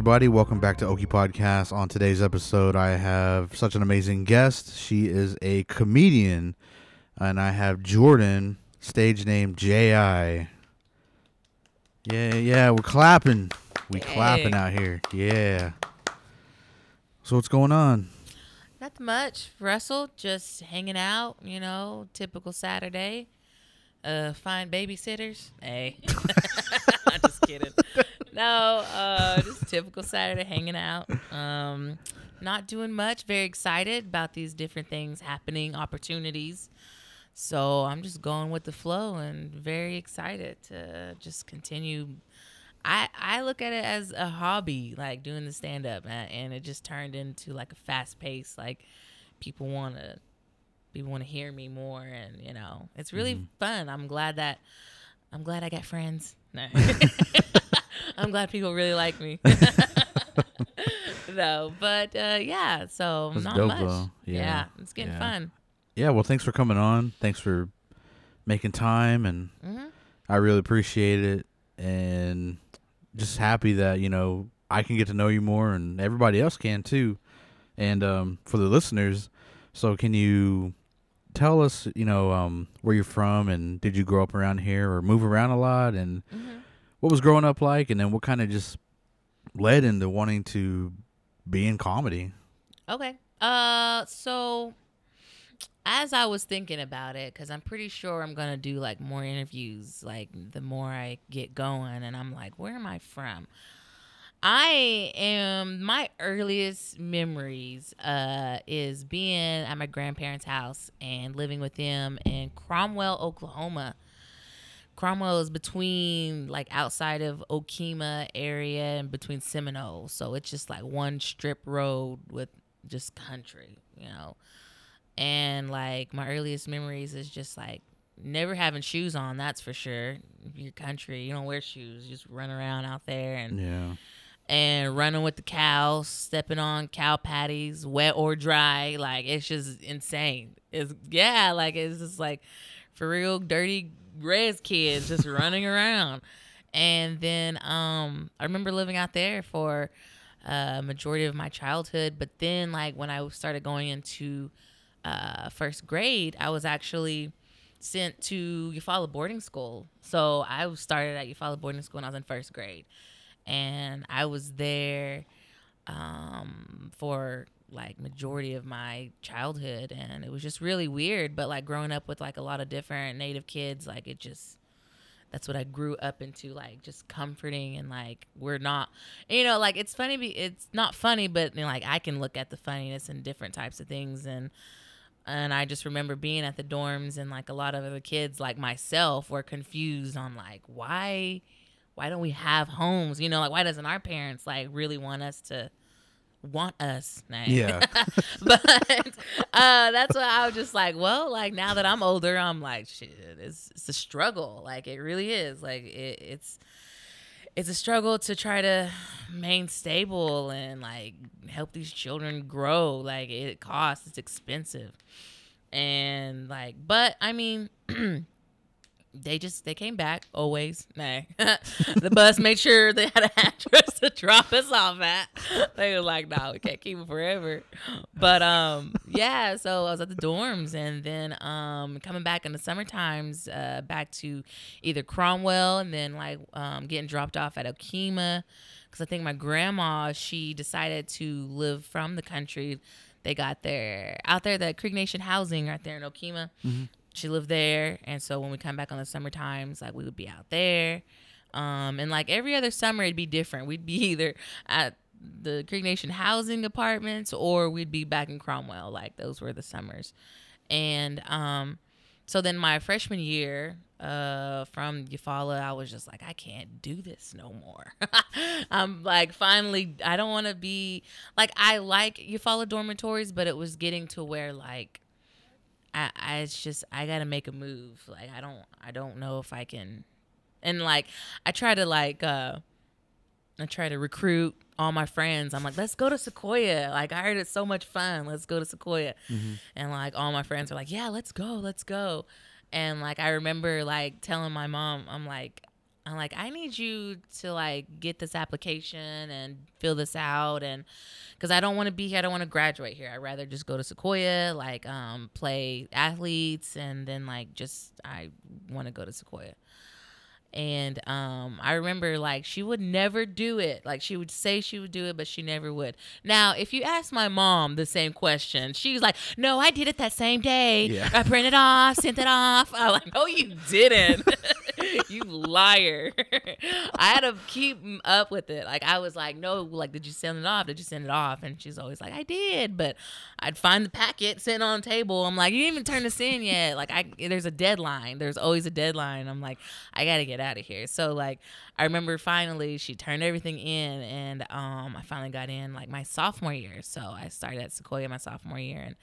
everybody. Welcome back to Okie Podcast. On today's episode, I have such an amazing guest. She is a comedian, and I have Jordan, stage name J.I. Yeah, yeah, we're clapping. We clapping out here. Yeah. So what's going on? Not much. Russell just hanging out, you know, typical Saturday. Uh, find babysitters. Hey, I'm just kidding. No, uh, just typical Saturday hanging out. Um, not doing much. Very excited about these different things happening, opportunities. So I'm just going with the flow and very excited to just continue. I I look at it as a hobby, like doing the stand up, and it just turned into like a fast pace. Like people want to people want to hear me more, and you know it's really fun. I'm glad that I'm glad I got friends. No. I'm glad people really like me. no, but uh, yeah, so That's not dope, much. though. Yeah. it's getting Yeah. fun. Yeah, well, thanks for coming on. Thanks for making time, and hmm I really appreciate it. And just happy that you know I can get to know you more, and everybody else can too. And um, for the listeners, so can you tell us, you know, um, where you're from, and did you grow up around here, or move around a lot, and hmm what was growing up like, and then what kind of just led into wanting to be in comedy? Okay. Uh, so as I was thinking about it, because I'm pretty sure I'm gonna do like more interviews, like the more I get going, and I'm like, where am I from? I am my earliest memories uh is being at my grandparents' house and living with them in Cromwell, Oklahoma. Cromwell is between like outside of Okemah area and between Seminole. So it's just like one strip road with just country, you know. And like my earliest memories is just like never having shoes on, that's for sure. Your country, you don't wear shoes, you just run around out there and Yeah, and running with the cows, stepping on cow patties, wet or dry. Like it's just insane. It's yeah, like it's just like for real dirty res kids just running around. And then um I remember living out there for a majority of my childhood, but then like when I started going into uh first grade, I was actually sent to Eufaula boarding school. So I started at Eufaula boarding school when I was in first grade and I was there um, for like majority of my childhood, and it was just really weird. But like growing up with like a lot of different Native kids, like it just that's what I grew up into, like just comforting and like we're not, you know, like it's funny. It's not funny, but like I can look at the funniness and different types of things and. And I just remember being at the dorms and like a lot of other kids like myself were confused on like why why don't we have homes? You know, like why doesn't our parents like really want us to want us? Nah. Yeah. but uh, that's why I was just like, well, like now that I'm older, I'm like, shit, it's it's a struggle. Like it really is. Like it, it's it's a struggle to try to remain stable and like help these children grow. Like it costs, it's expensive, and like, but I mean. they just they came back always. Nah. the bus made sure they had an address to drop us off at. They were like, "No, we can't keep it forever." But um, yeah. So I was at the dorms, and then um, coming back in the summer times, uh, back to either Cromwell, and then like um, getting dropped off at Okemah, because I think my grandma she decided to live from the country. They got their out there, the Creek Nation housing right there in Okemah she lived there. And so when we come back on the summer times like we would be out there. Um and like every other summer it'd be different. We'd be either at the creek nation housing apartments or we'd be back in cromwell. Like those were the summers. And um so then my freshman year uh from Eufaula, I was just like, I can't do this no more. I'm like finally I don't wanna be like I like Eufaula dormitories, but it was getting to where like I, I it's just I gotta make a move. Like I don't I don't know if I can and like I try to like uh I try to recruit all my friends. I'm like, let's go to Sequoyah. Like I heard it's so much fun. Let's go to Sequoyah. And like all my friends are like, yeah, let's go, let's go. And like I remember like telling my mom, I'm like, I'm like, I need you to like get this application and fill this out, and because I don't want to be here, I don't want to graduate here. I'd rather just go to Sequoyah, like um, play athletes, and then like just I want to go to Sequoyah. And um, I remember like she would never do it. Like she would say she would do it, but she never would. Now, if you ask my mom the same question, she's like, "No, I did it that same day. Yeah. I printed off, sent it off." I'm like, "No, you didn't." you liar. I had to keep up with it. Like I was like, no, like, did you send it off? Did you send it off? And she's always like, I did. But I'd find the packet sitting on the table. I'm like, you didn't even turn this in yet. Like I there's a deadline. There's always a deadline. I'm like, I gotta get out of here. So like I remember finally she turned everything in and um I finally got in like my sophomore year. So I started at Sequoyah my sophomore year and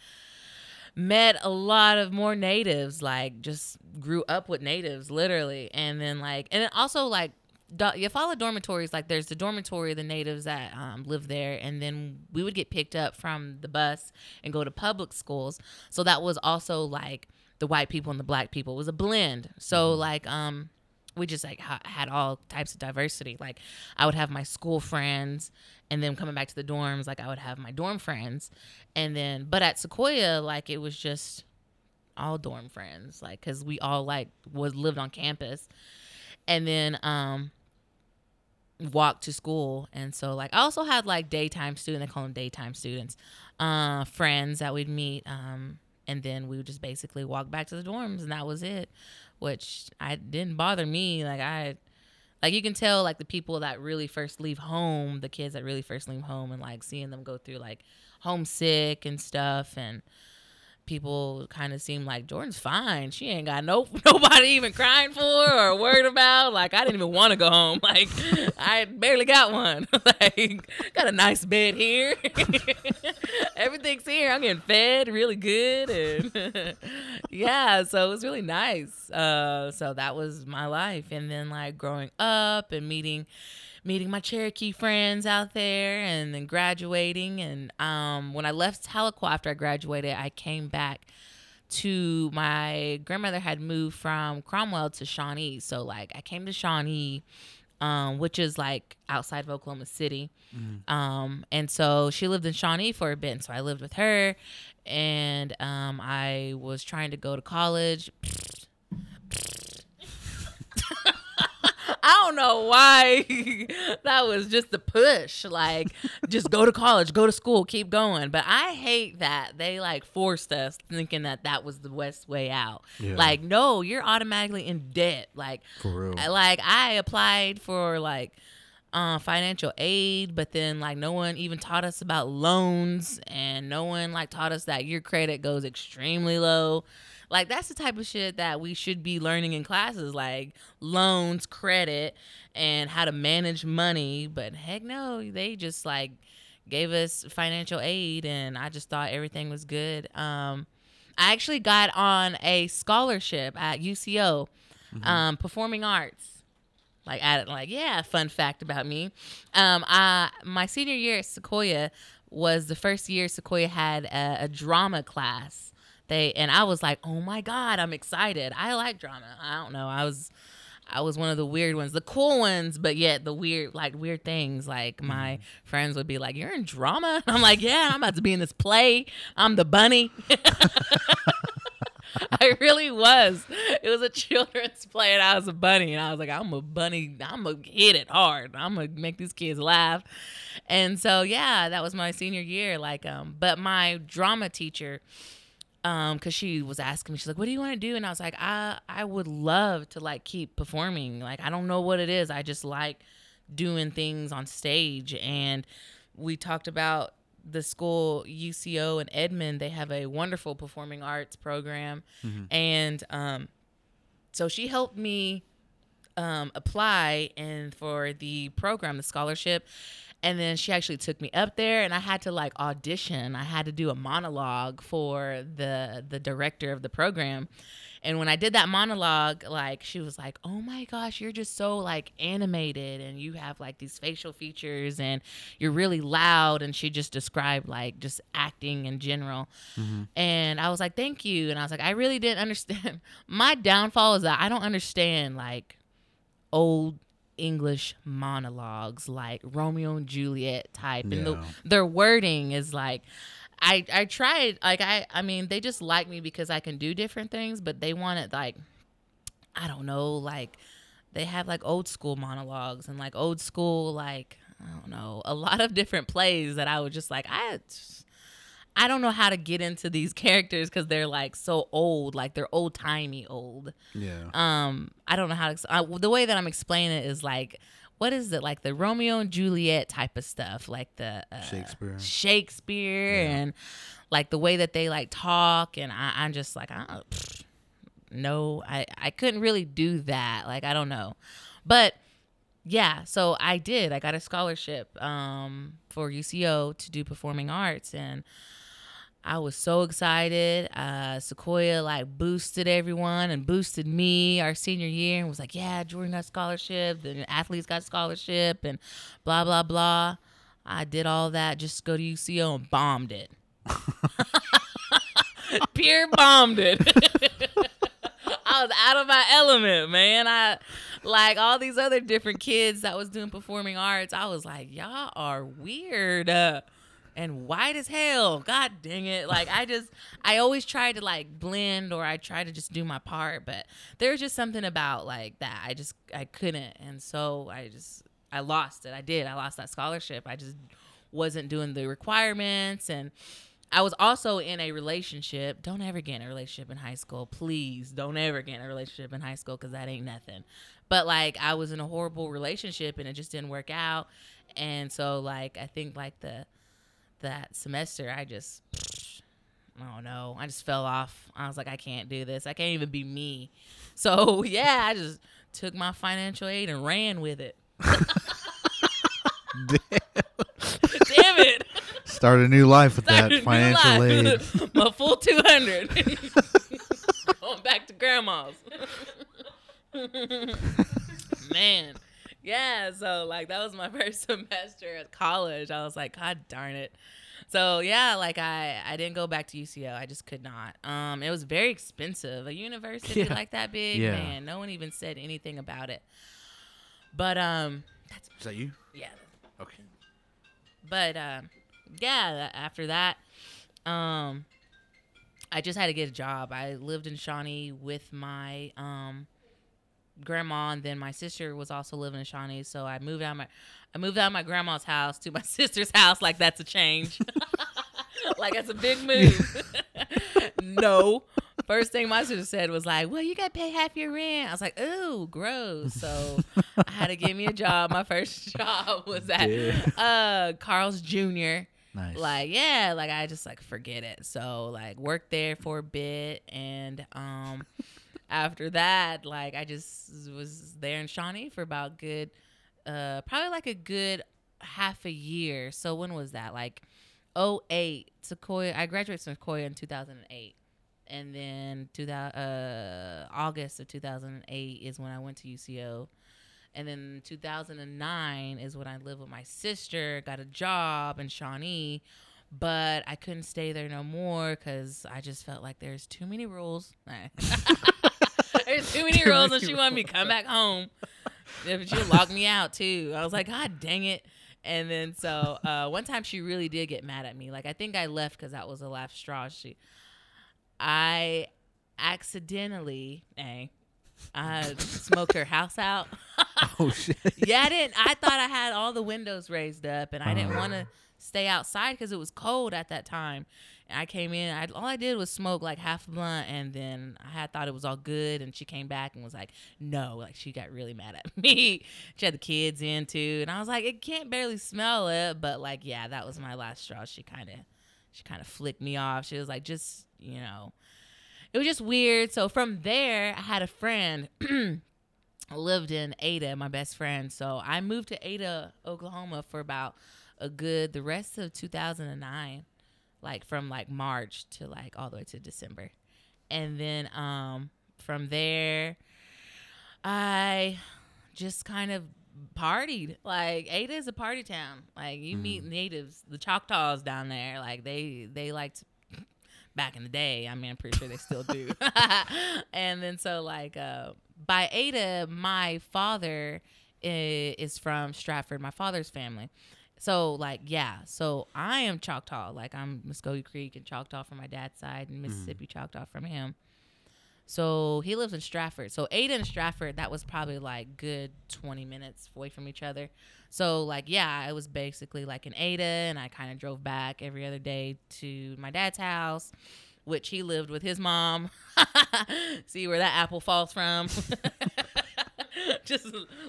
met a lot of more natives like just grew up with natives literally. And then like and then also like do- Eufaula dormitories like there's the dormitory of the natives that um, live there. And then we would get picked up from the bus and go to public schools. So that was also like the white people and the black people. It was a blend. So like um we just like ha- had all types of diversity. Like i would have my school friends and then coming back to the dorms like i would have my dorm friends. And then but at Sequoyah like it was just all dorm friends like because we all like was lived on campus. And then um walked to school. And so like i also had like daytime student they call them daytime students uh friends that we'd meet um and then we would just basically walk back to the dorms and that was it which i didn't bother me like i like you can tell like the people that really first leave home the kids that really first leave home and like seeing them go through like homesick and stuff and people kind of seem like Jordan's fine. She ain't got no nobody even crying for or worried about. Like I didn't even want to go home. Like I barely got one. like got a nice bed here. Everything's here. I'm getting fed really good and yeah, so it was really nice. Uh so that was my life and then like growing up and meeting meeting my Cherokee friends out there and then graduating. And um, when I left Tahlequah after I graduated, I came back to my grandmother had moved from Cromwell to Shawnee. So like I came to Shawnee, um, which is like outside of Oklahoma City. Um, and so she lived in Shawnee for a bit. And so I lived with her and um, I was trying to go to college. I don't know why that was just the push. Like, just go to college, go to school, keep going. But I hate that they like forced us thinking that that was the best way out. Yeah. Like, no, you're automatically in debt. Like, For real. I- like I applied for like uh, financial aid, but then like no one even taught us about loans, and no one like taught us that your credit goes extremely low. Like that's the type of shit that we should be learning in classes, like loans, credit, and how to manage money. But heck no, they just like gave us financial aid, and I just thought everything was good. Um, I actually got on a scholarship at UCO, um, performing arts. Like, I, like, yeah, fun fact about me. Um, I, my senior year at Sequoyah was the first year Sequoyah had a, a drama class. They and I was like, oh my god, I'm excited. I like drama. I don't know. I was, I was one of the weird ones, the cool ones, but yet the weird, like weird things. Like my friends would be like, "You're in drama." I'm like, "Yeah, I'm about to be in this play. I'm the bunny." I really was. It was a children's play, and I was a bunny, and I was like, I'm a bunny. I'm gonna hit it hard. I'm gonna make these kids laugh. And so, yeah, that was my senior year. Like, um, but my drama teacher, um, because she was asking me, she's like, "What do you want to do?" And I was like, "I I would love to like keep performing. Like, I don't know what it is. I just like doing things on stage." And we talked about the school UCO and Edmond. They have a wonderful performing arts program, and um, so she helped me um, apply and for the program, the scholarship. And then she actually took me up there, and I had to like audition. I had to do a monologue for the the director of the program. And when I did that monologue, like she was like, "Oh my gosh, you're just so like animated, and you have like these facial features, and you're really loud." And she just described like just acting in general. Mm-hmm. And I was like, "Thank you." And I was like, "I really didn't understand." My downfall is that I don't understand like old English monologues, like Romeo and Juliet type, and the, their wording is like. I, I tried like I I mean they just like me because I can do different things but they wanted like I don't know, like they have like old school monologues and like old school like I don't know, a lot of different plays that I was just like I I don't know how to get into these characters cuz they're like so old, like they're old-timey old. Yeah. Um I don't know how to uh, the way that I'm explaining it is like what is it like the Romeo and Juliet type of stuff, like the uh, Shakespeare. Shakespeare Yeah. and like the way that they like talk and I, I'm just like I no I I couldn't really do that like I don't know but yeah so I did I got a scholarship um for UCO to do performing arts and I was so excited. Uh, Sequoyah like boosted everyone and boosted me our senior year and was like, "Yeah, Jordan got scholarship. The athletes got scholarship and blah blah blah." I did all that just go to UCO and bombed it. Pure bombed it. I was out of my element, man. I like all these other different kids that was doing performing arts. I was like, y'all are weird. Uh, and white as hell. God dang it. Like I just I always try to like blend or I try to just do my part, but there's just something about like that. I just I couldn't. And so I just I lost it. I did. I lost that scholarship. I just wasn't doing the requirements and I was also in a relationship. Don't ever get in a relationship in high school. Please don't ever get in a relationship in high school because that ain't nothing. But like I was in a horrible relationship and it just didn't work out. And so like I think like the that semester I just I don't know. I just fell off. I was like, I can't do this. I can't even be me. So yeah, I just took my financial aid and ran with it. Damn it. Start a new life with Started a that financial aid. My full 200. Going back to grandma's. Man. Yeah, so like that was my first semester at college. I was like, God darn it. So yeah, like I I didn't go back to UCO. I just could not. Um, it was very expensive. A university Yeah. like that big, Yeah. man. No one even said anything about it. But um, that's Is that you? yeah. Okay. But um, yeah, after that, um, I just had to get a job. I lived in Shawnee with my um grandma, and then my sister was also living in Shawnee. So I moved out my I moved out of my grandma's house to my sister's house. Like that's a change. like that's a big move. no. First thing my sister said was like, "Well, you got to pay half your rent." I was like, "Ooh, gross." So I had to get me a job. My first job was at Yeah. uh Carl's Jr. Nice. Like, yeah, like I just like forget it. So like worked there for a bit and um after that, like I just was there in Shawnee for about good uh probably like a good half a year. So when was that? Like 08 Sequoyah I graduated from Sequoyah in 2008. And then 2000, uh, August of 2008 is when I went to UCO. And then 2009 is when I lived with my sister, got a job in Shawnee, but I couldn't stay there no more because I just felt like there's too many rules. too many rules, and she wanted me to come back home. Yeah, but she locked me out too. I was like, God dang it. And then so uh, one time she really did get mad at me. Like I think I left because that was the last straw. She, I accidentally, hey, I smoked her house out. oh shit. yeah, I didn't. I thought I had all the windows raised up, and I didn't Uh. want to stay outside because it was cold at that time. And I came in. I, all I did was smoke like half a blunt, and then I had thought it was all good. And she came back and was like, "No," like she got really mad at me. she had the kids in too, and I was like, "It can't barely smell it," but like, yeah, that was my last straw. She kind of, she kind of flicked me off. She was like, "Just you know." It was just weird. So from there, I had a friend lived in Ada, my best friend. So I moved to Ada, Oklahoma for about a good the rest of 2009, like from like March to like all the way to December. And then um from there I just kind of partied. Like Ada is a party town. Like you meet natives, the Choctaws down there, like they they like to back in the day. I mean, I'm pretty sure they still do. and then so like uh by Ada, my father i- is from Stratford, my father's family. So like yeah, so I am Choctaw. Like I'm Muskogee Creek and Choctaw from my dad's side, and Mississippi mm-hmm. Choctaw from him. So he lives in Stratford. So Ada and Stratford, that was probably like good 20 minutes away from each other. So like yeah, it was basically like an Ada, and I kind of drove back every other day to my dad's house, which he lived with his mom. See where that apple falls from. Just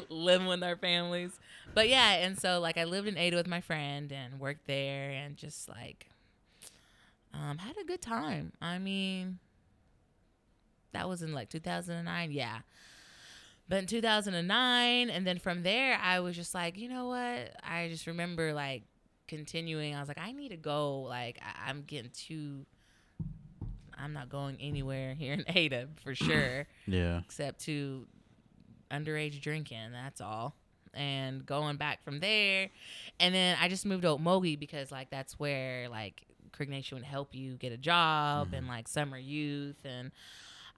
living with our families. But yeah, and so like I lived in Ada with my friend and worked there and just like um had a good time. I mean that was in like 2009. Yeah. But in 2009 and then from there I was just like, you know what? I just remember like continuing. I was like I need to go like I- I'm getting too I'm not going anywhere here in Ada for sure Yeah. except to underage drinking. That's all. And going back from there, and then I just moved to Okmulgee because like that's where like Creek Nation would help you get a job and mm-hmm. like summer youth, and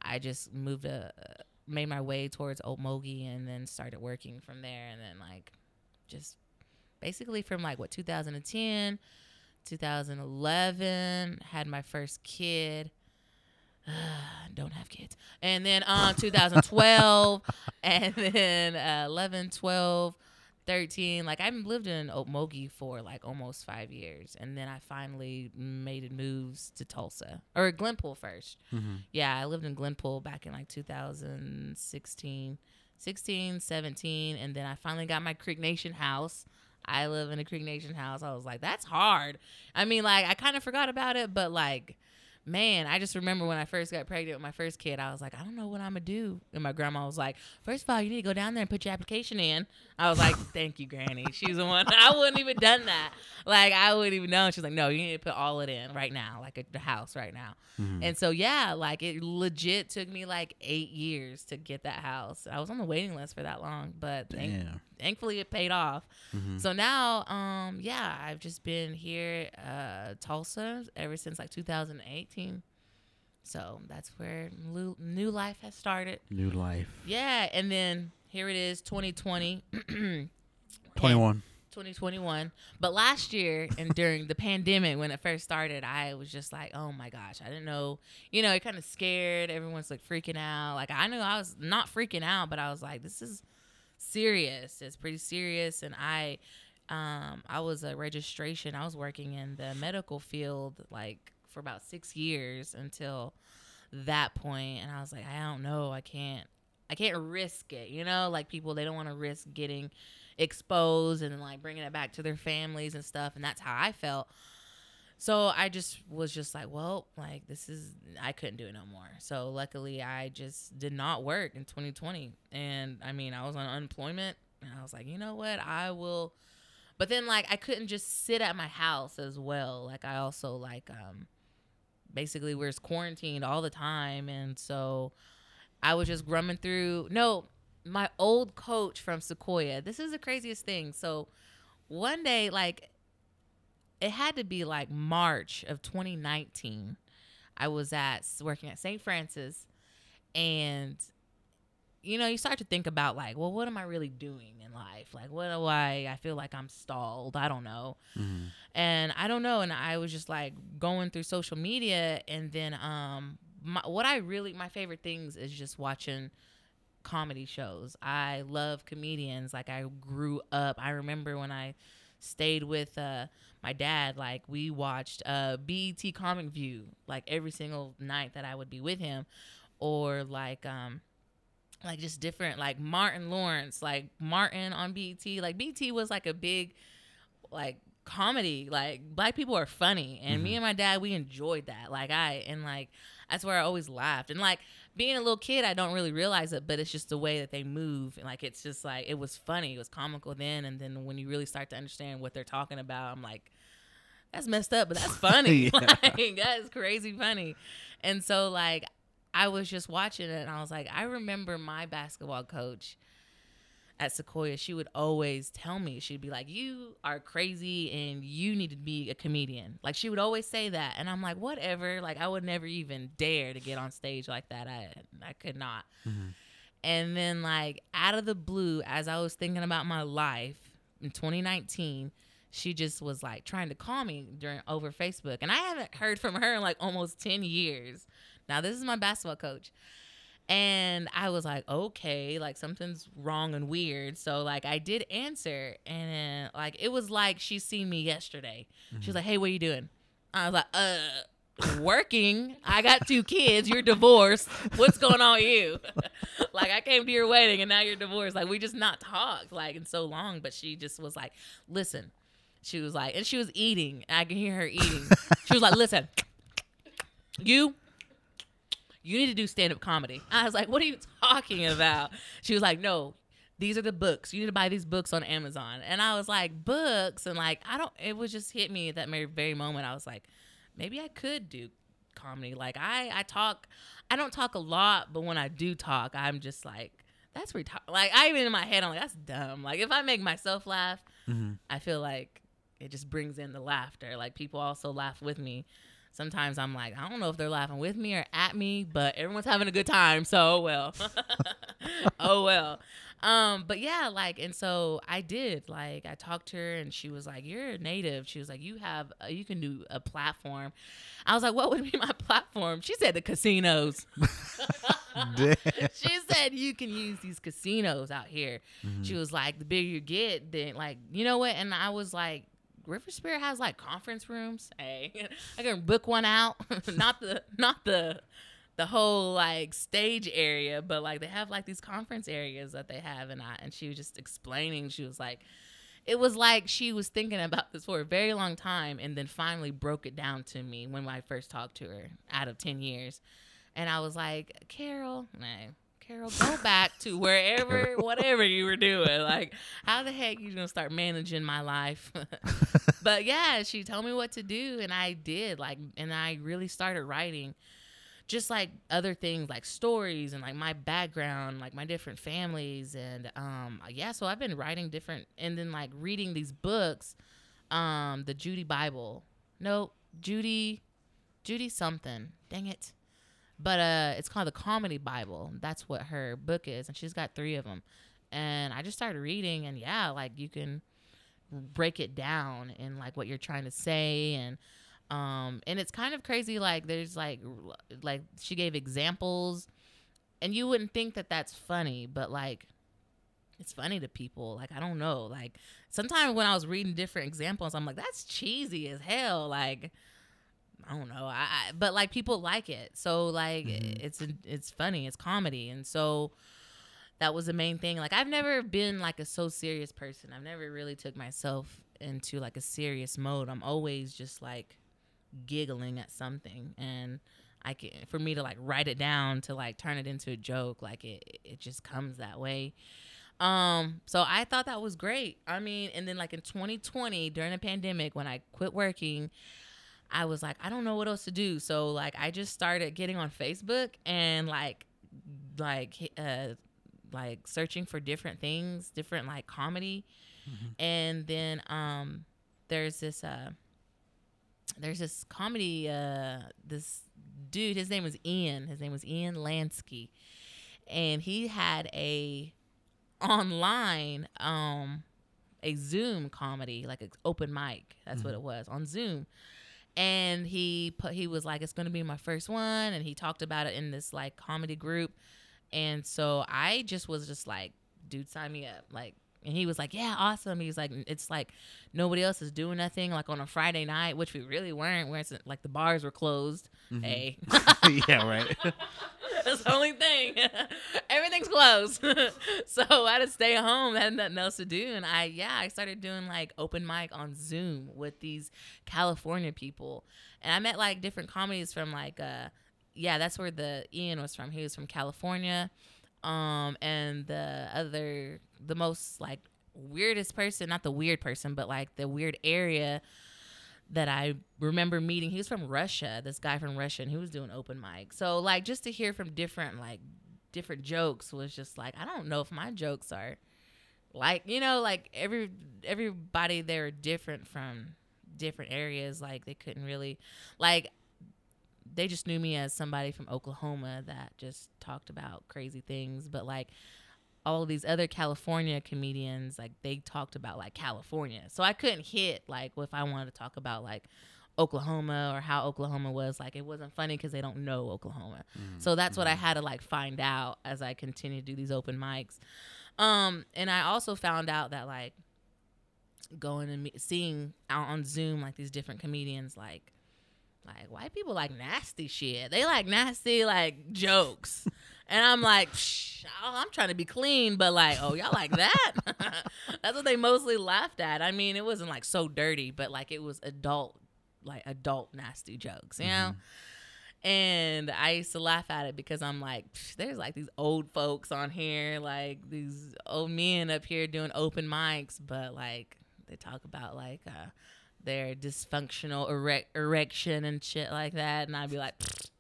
I just moved to uh, made my way towards Okmulgee and then started working from there, and then like just basically from like what 2010 2011 had my first kid don't have kids. And then um 2012 and then uh, 11, 12, 13. Like I've lived in Okmulgee for like almost 5 years and then I finally made moves to Tulsa or Glenpool first. Mm-hmm. Yeah, I lived in Glenpool back in like 2016, 16, 17 and then I finally got my Creek Nation house. I live in a Creek Nation house. I was like, that's hard. I mean, like I kind of forgot about it, but like man, I just remember when I first got pregnant with my first kid, I was like, I don't know what I'm gonna do. And my grandma was like, First of all, you need to go down there and put your application in. I was like, Thank you, Granny. She was the one. I wouldn't even done that. Like I wouldn't even know. And she's like, No, you need to put all it in right now, like at the house right now. Mm-hmm. And so yeah, like it legit took me like eight years to get that house. I was on the waiting list for that long, but thank. Thankfully it paid off. Mm-hmm. So now, um, yeah, I've just been here, uh, Tulsa, ever since like 2018. So that's where new, new life has started. New life. Yeah, and then here it is, 2020, 21. 2021. But last year and during the pandemic, when it first started, I was just like, oh my gosh, I didn't know. You know, it kind of scared. Everyone's like freaking out. Like I knew I was not freaking out, but I was like, this is serious. It's pretty serious. And I, um, I was a registration. I was working in the medical field like for about six years until that point, and I was like, I don't know. I can't. I can't risk it. You know, like people they don't want to risk getting exposed and like bringing it back to their families and stuff and that's how i felt so i just was just like well like this is i couldn't do it no more. So luckily i just did not work in 2020 and i mean i was on unemployment and i was like you know what? I will. But then like i couldn't just sit at my house as well. Like i also like um basically we're quarantined all the time. And so i was just grumming through no my old coach from Sequoyah. This is the craziest thing. So one day, like, it had to be like March of 2019. I was at working at St. Francis, and you know, you start to think about like, well, what am I really doing in life? Like, what do I? I feel like I'm stalled. I don't know, Mm-hmm. and I don't know. And I was just like going through social media, and then um, my, what I really my favorite things is just watching comedy shows. I love comedians. Like I grew up. I remember when I stayed with uh my dad, like we watched uh BET Comic View like every single night that I would be with him or like um like just different like Martin Lawrence, like Martin on BET. Like BET was like a big like comedy. Like black people are funny and me and my dad we enjoyed that. Like I and like that's where I always laughed. And like being a little kid, I don't really realize it, but it's just the way that they move. And like it's just like it was funny, it was comical then, and then when you really start to understand what they're talking about, I'm like, that's messed up, but that's funny. Yeah. like that is crazy funny. And so like I was just watching it and I was like, I remember my basketball coach at Sequoyah, she would always tell me, she'd be like, You are crazy and you need to be a comedian. Like, she would always say that. And I'm like, Whatever. Like, I would never even dare to get on stage like that. I, I could not. Mhm. And then like out of the blue, as I was thinking about my life in 2019, she just was like trying to call me during over Facebook. And I haven't heard from her in like almost 10 years. Now this is my basketball coach. And I was like, okay, like something's wrong and weird. So like I did answer and then, like it was like she seen me yesterday. She was like, Hey, what are you doing? I was like, uh working. I got two kids. You're divorced. What's going on with you? like I came to your wedding and now you're divorced. Like we just not talked like in so long. But she just was like, listen. She was like, and she was eating. I can hear her eating. she was like, listen, you you need to do stand up comedy. I was like, what are you talking about? She was like, no, these are the books. You need to buy these books on Amazon. And I was like, books? And like, I don't, it was just hit me at that very, very moment. I was like, maybe I could do comedy. Like, I, I talk, I don't talk a lot, but when I do talk, I'm just like, that's retarded. Like, I even in my head, I'm like, that's dumb. Like, if I make myself laugh, Mhm. I feel like it just brings in the laughter. Like, people also laugh with me sometimes I'm like, I don't know if they're laughing with me or at me, but everyone's having a good time, so oh well. oh well. Um, but yeah, like, and so I did. Like, I talked to her, and she was like, "You're a native." She was like, "You have, uh, you can do a platform." I was like, "What would be my platform?" She said, "The casinos." She said you can use these casinos out here. Mhm. She was like, the bigger you get, then like, you know what? And I was like, River Spirit has like conference rooms. Hey, I can book one out. not the not the the whole like stage area, but like they have like these conference areas that they have, and I and she was just explaining. She was like. It was like she was thinking about this for a very long time and then finally broke it down to me when I first talked to her out of 10 years. And I was like, Carol, no, Carol, go back to wherever, whatever you were doing. Like, how the heck you gonna start managing my life? but yeah, she told me what to do, and I did. Like, and I really started writing, just like other things, like stories and like my background, like my different families, and um, yeah. So I've been writing different, and then like reading these books, um, the Judy Bible. No, Judy, Judy something. Dang it but uh it's called the comedy bible. That's what her book is and she's got three of them and i just started reading and yeah like you can break it down in like what you're trying to say and um and it's kind of crazy like there's like like she gave examples and you wouldn't think that that's funny but like it's funny to people. Like i don't know. Like sometimes when i was reading different examples i'm like that's cheesy as hell. Like I don't know. I, I but like people like it. So like Mhm. it's it's funny. It's comedy. And so that was the main thing. Like I've never been like a so serious person. I've never really took myself into like a serious mode. I'm always just like giggling at something and I can for me to like write it down to like turn it into a joke, like it it just comes that way. Um, so I thought that was great. I mean, and then like in 2020 during the pandemic when I quit working, I was like, I don't know what else to do. So like I just started getting on Facebook and like like uh like searching for different things, different like comedy. Mhm. And then um there's this uh there's this comedy uh this dude, his name was Ian. His name was Ian Lansky. And he had a online um a Zoom comedy, like an open mic. That's what Mhm. it was on Zoom and he put he was like it's to be my first one and he talked about it in this like comedy group. And so i just was just like dude sign me up. Like and he was like yeah awesome he's like it's like nobody else is doing nothing like on a friday night which we really weren't where it's like the bars were closed Mhm. hey yeah, right. that's the only thing. Everything's closed. so I had to stay home. I had nothing else to do. And I, yeah, I started doing like open mic on Zoom with these California people. And I met like different comedies from like, uh, yeah, that's where the Ian was from. He was from California. Um, and the other, the most like weirdest person, not the weird person, but like the weird area that I remember meeting. He was from Russia, this guy from Russia, and he was doing open mic. So like just to hear from different like different jokes was just like I don't know if my jokes are like you know like every everybody they were different from different areas. Like they couldn't really like they just knew me as somebody from Oklahoma that just talked about crazy things. But like all these other California comedians, like they talked about like California. So I couldn't hit like if I wanted to talk about like Oklahoma or how Oklahoma was. Like it wasn't funny because they don't know Oklahoma. Mm, So that's what I mhm. had to like find out as I continued to do these open mics. Um, and I also found out that like going and me- seeing out on Zoom like these different comedians like like white people like nasty shit. They like nasty like jokes. And I'm like, Psh, I'm trying to be clean, but like, oh, y'all like that? That's what they mostly laughed at. I mean, it wasn't like so dirty, but like it was adult, like adult nasty jokes, you know? And I used to laugh at it because I'm like, there's like these old folks on here, like these old men up here doing open mics, but like they talk about like uh, their dysfunctional erec- erection and shit like that. And I'd be like, "Pfft,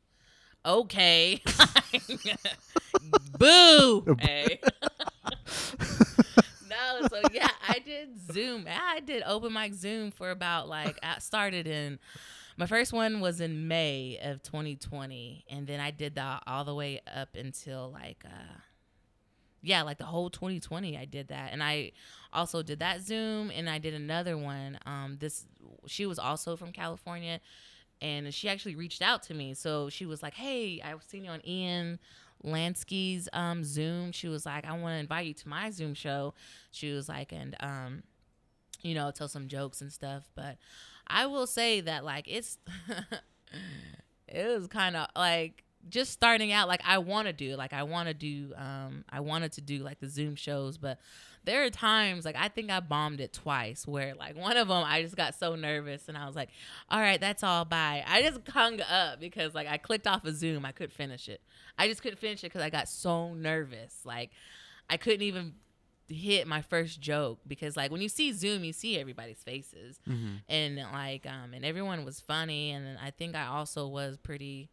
okay. Boo. Hey. no, so yeah, I did Zoom. I did open mic Zoom for about like I started in my first one was in May of 2020, and then I did that all the way up until like uh yeah, like the whole 2020 I did that. And I also did that Zoom and I did another one. Um this she was also from California and she actually reached out to me. So she was like, "Hey, I've seen you on Ian Lansky's um, Zoom." She was like, "I want to invite you to my Zoom show." She was like, and um, you know, tell some jokes and stuff. But I will say that like it's it was kind of like just starting out. Like I want to do, like I want to do, um, I wanted to do like the Zoom shows, but there are times like I think I bombed it twice where like one of them I just got so nervous and I was like, all right, that's all bye. I just hung up because like I clicked off of Zoom. I couldn't finish it. I just couldn't finish it because I got so nervous. Like I couldn't even hit my first joke because like when you see Zoom, you see everybody's faces Mhm. and like um and everyone was funny and then I think I also was pretty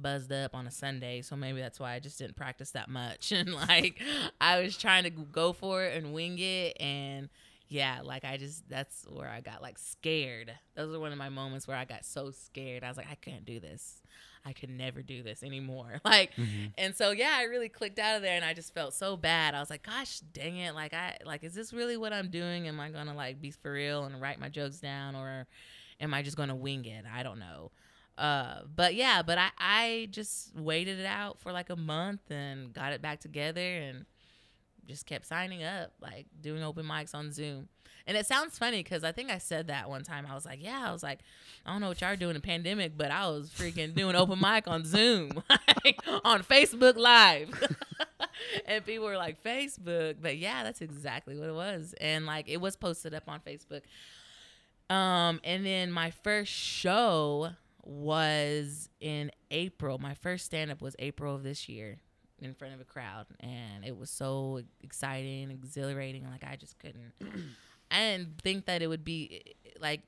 buzzed up on a Sunday, so maybe that's why I just didn't practice that much. And like I was trying to go for it and wing it and yeah, like I just that's where I got like scared. Those are one of my moments where I got so scared. I was like, I couldn't do this. I could never do this anymore. Like Mhm. and so yeah, I really clicked out of there and I just felt so bad. I was like, gosh dang it. Like I like is this really what I'm doing? Am I gonna like be for real and write my jokes down or am I just gonna wing it? I don't know. Uh but yeah, but I, I just waited it out for like a month and got it back together and just kept signing up, like doing open mics on Zoom. And it sounds funny because I think I said that one time. I was like, yeah, I was like, I don't know what y'all are doing in the pandemic, but I was freaking doing open mic on Zoom, like, on Facebook Live. and people were like, Facebook. But yeah, that's exactly what it was. And like it was posted up on Facebook. Um, and then my first show was in April. My first stand up was April of this year in front of a crowd. And it was so exciting, exhilarating. Like I just couldn't I didn't think that it would be like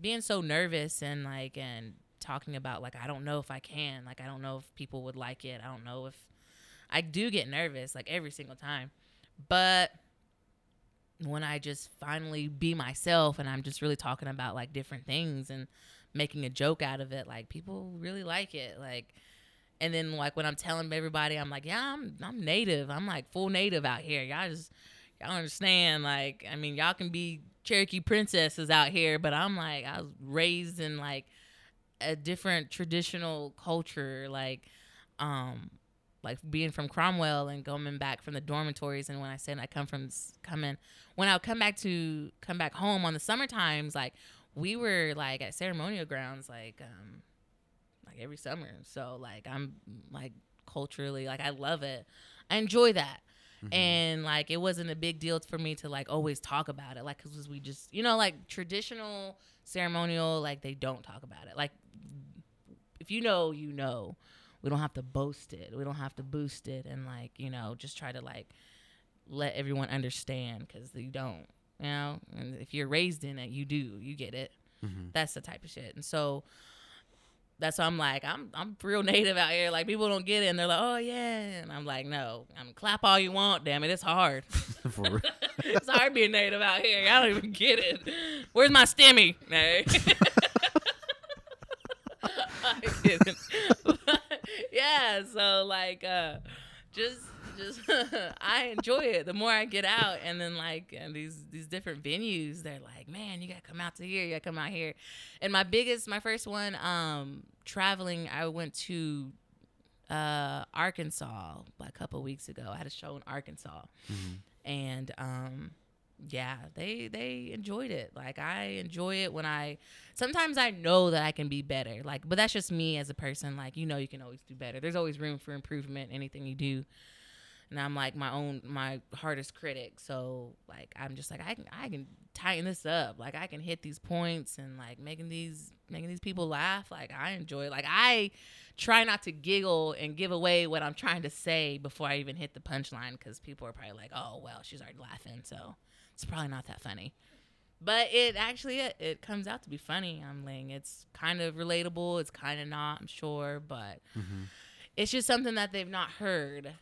being so nervous and like and talking about like I don't know if I can, like I don't know if people would like it. I don't know if I do get nervous like every single time. But when I just finally be myself and I'm just really talking about like different things and making a joke out of it, like people really like it. Like and then like when I'm telling everybody, I'm like, yeah, I'm I'm native. I'm like full native out here. Y'all just y'all understand. Like I mean, y'all can be Cherokee princesses out here, but I'm like I was raised in like a different traditional culture, like um like being from Cromwell and coming back from the dormitories. And when I said I come from coming, when I would come back to come back home on the summer times, like we were like at ceremonial grounds, like um like every summer. So like I'm like culturally like I love it. I enjoy that. Mhm. And like it wasn't a big deal for me to like always talk about it, like because we just you know like traditional ceremonial like they don't talk about it. Like if you know, you know. We don't have to boast it. We don't have to boost it, and like you know, just try to like let everyone understand because you don't. You know, and if you're raised in it, you do. You get it. Mhm. That's the type of shit. And so that's why I'm like, I'm I'm real native out here. Like people don't get it and they're like, oh yeah. And I'm like, no, I'm clap all you want, damn it. It's hard. It's hard being native out here. I don't even get it. Where's my kidding. yeah, so like uh just just I enjoy it. The more I get out and then like and these these different venues, they're like, Man, you gotta come out to here, you gotta come out here. And my biggest my first one, um, traveling, I went to uh Arkansas like a couple weeks ago. I had a show in Arkansas. Mm-hmm. And um yeah, they they enjoyed it. Like I enjoy it when I sometimes I know that I can be better. Like but that's just me as a person. Like you know you can always do better. There's always room for improvement anything you do. And I'm like my own my hardest critic. So like I'm just like I can I can tighten this up. Like I can hit these points and like making these making these people laugh. Like I enjoy it. Like I try not to giggle and give away what I'm trying to say before I even hit the punchline because people are probably like, oh well, she's already laughing, so it's probably not that funny. But it actually it, it comes out to be funny. I'm like it's kind of relatable. It's kind of not. I'm sure, but Mm-hmm. it's just something that they've not heard,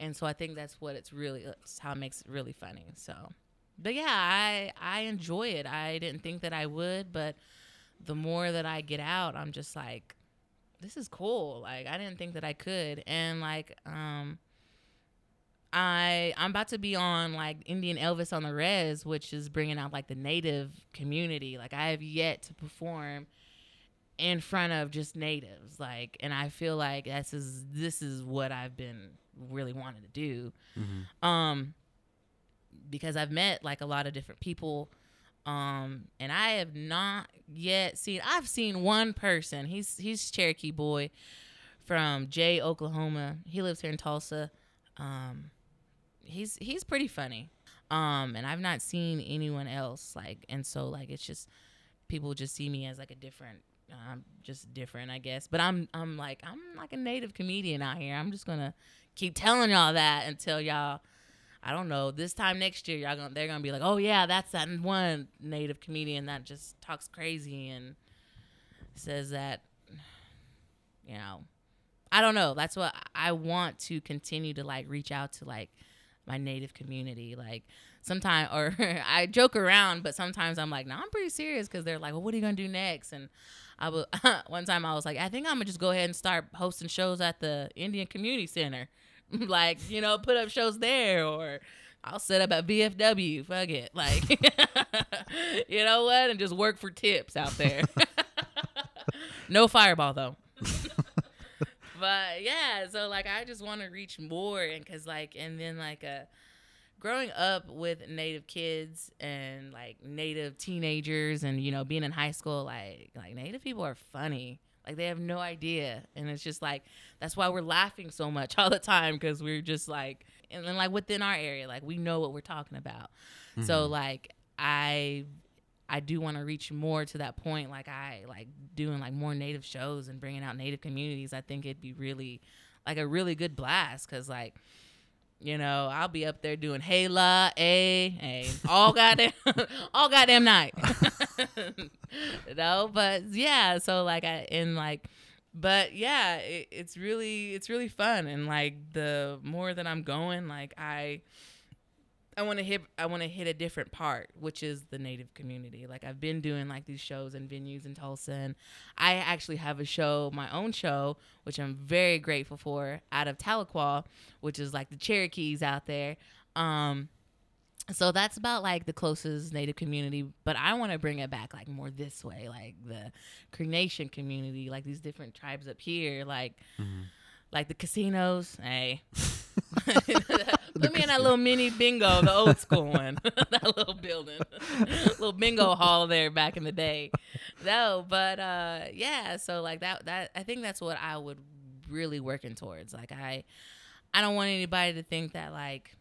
and so I think that's what it's really how it makes it really funny. So, but yeah, I I enjoy it. I didn't think that I would, but the more that I get out, I'm just like, this is cool. Like I didn't think that I could, and like um. I I'm about to be on like Indian Elvis on the Res, which is bringing out like the native community. Like I have yet to perform in front of just natives. Like, and I feel like this is this is what I've been really wanted to do. Mm-hmm. Um, because I've met like a lot of different people. Um, and I have not yet seen. I've seen one person. He's he's Cherokee boy from Jay, Oklahoma. He lives here in Tulsa. Um, he's he's pretty funny. Um, and I've not seen anyone else like, and so like it's just people just see me as like a different, um, just different, I guess. But I'm I'm like I'm like a native comedian out here. I'm just gonna keep telling y'all that until y'all. I don't know. This time next year, y'all gonna they're gonna be like, oh yeah, that's that one native comedian that just talks crazy and says that, you know, I don't know. That's what I want to continue to like reach out to like my native community. Like sometimes, or I joke around, but sometimes I'm like, no, I'm pretty serious because they're like, well, what are you gonna do next? And I was one time I was like, I think I'm gonna just go ahead and start hosting shows at the Indian Community Center, like you know, put up shows there or. I'll set up at VFW. Fuck it. Like, you know what? And just work for tips out there. no fireball, though but yeah so like i just want to reach more and because like and then like uh growing up with native kids and like native teenagers and you know being in high school like like native people are funny like they have no idea and it's just like that's why we're laughing so much all the time because we're just like and then like within our area like we know what we're talking about so Mhm. like i I do want to reach more to that point. Like I like doing like more native shows and bringing out native communities. I think it'd be really like a really good blast because like you know I'll be up there doing hey la a eh, hey eh, all goddamn all goddamn night. know, but yeah. So like I and like. But yeah, it, it's really it's really fun and like the more that I'm going, like I I want to hit I want to hit a different part, which is the native community. Like I've been doing like these shows and venues in Tulsa and I actually have a show, my own show, which I'm very grateful for out of Tahlequah, which is like the Cherokees out there. Um so that's about like the closest native community, but I want to bring it back like more this way, like the Creek Nation community, like these different tribes up here, like Mhm. like the casinos. Hey, put me in that little mini bingo, the old school one, that little building, little bingo hall there back in the day. No, but uh, yeah. So like that, that I think that's what I would really working towards. Like I, I don't want anybody to think that like,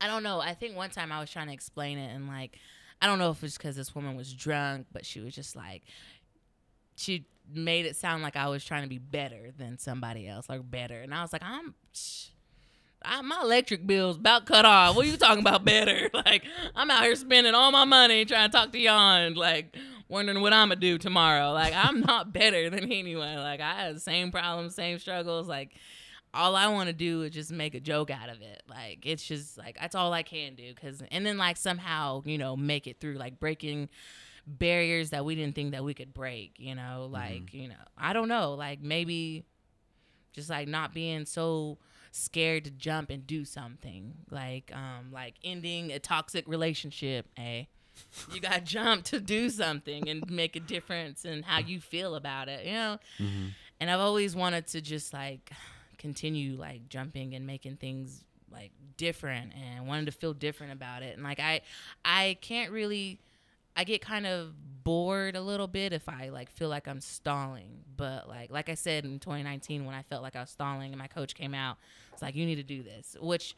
I don't know. I think one time I was trying to explain it and like, I don't know if it's because this woman was drunk, but she was just like, she made it sound like I was trying to be better than somebody else, like better. And I was like, I'm, shh, I, my electric bill's about cut off. What are you talking about better? Like, I'm out here spending all my money trying to talk to y'all and like wondering what I'm gonna do tomorrow. Like, I'm not better than anyone. Like, I have the same problems, same struggles. Like, all I want to do is just make a joke out of it. Like, it's just like that's all I can do. Cause, and then like somehow, you know, make it through, like breaking barriers that we didn't think that we could break. You know, mm-hmm. like you know, I don't know, like maybe just like not being so scared to jump and do something. Like um like ending a toxic relationship eh? You got to jump to do something and make a difference in how you feel about it you know? Mhm. and i've always wanted to just like continue like jumping and making things like different and wanted to feel different about it. And like i i can't really i get kind of bored a little bit if i like feel like i'm stalling but like like i said in 2019 when i felt like i was stalling and my coach came out it's like you need to do this which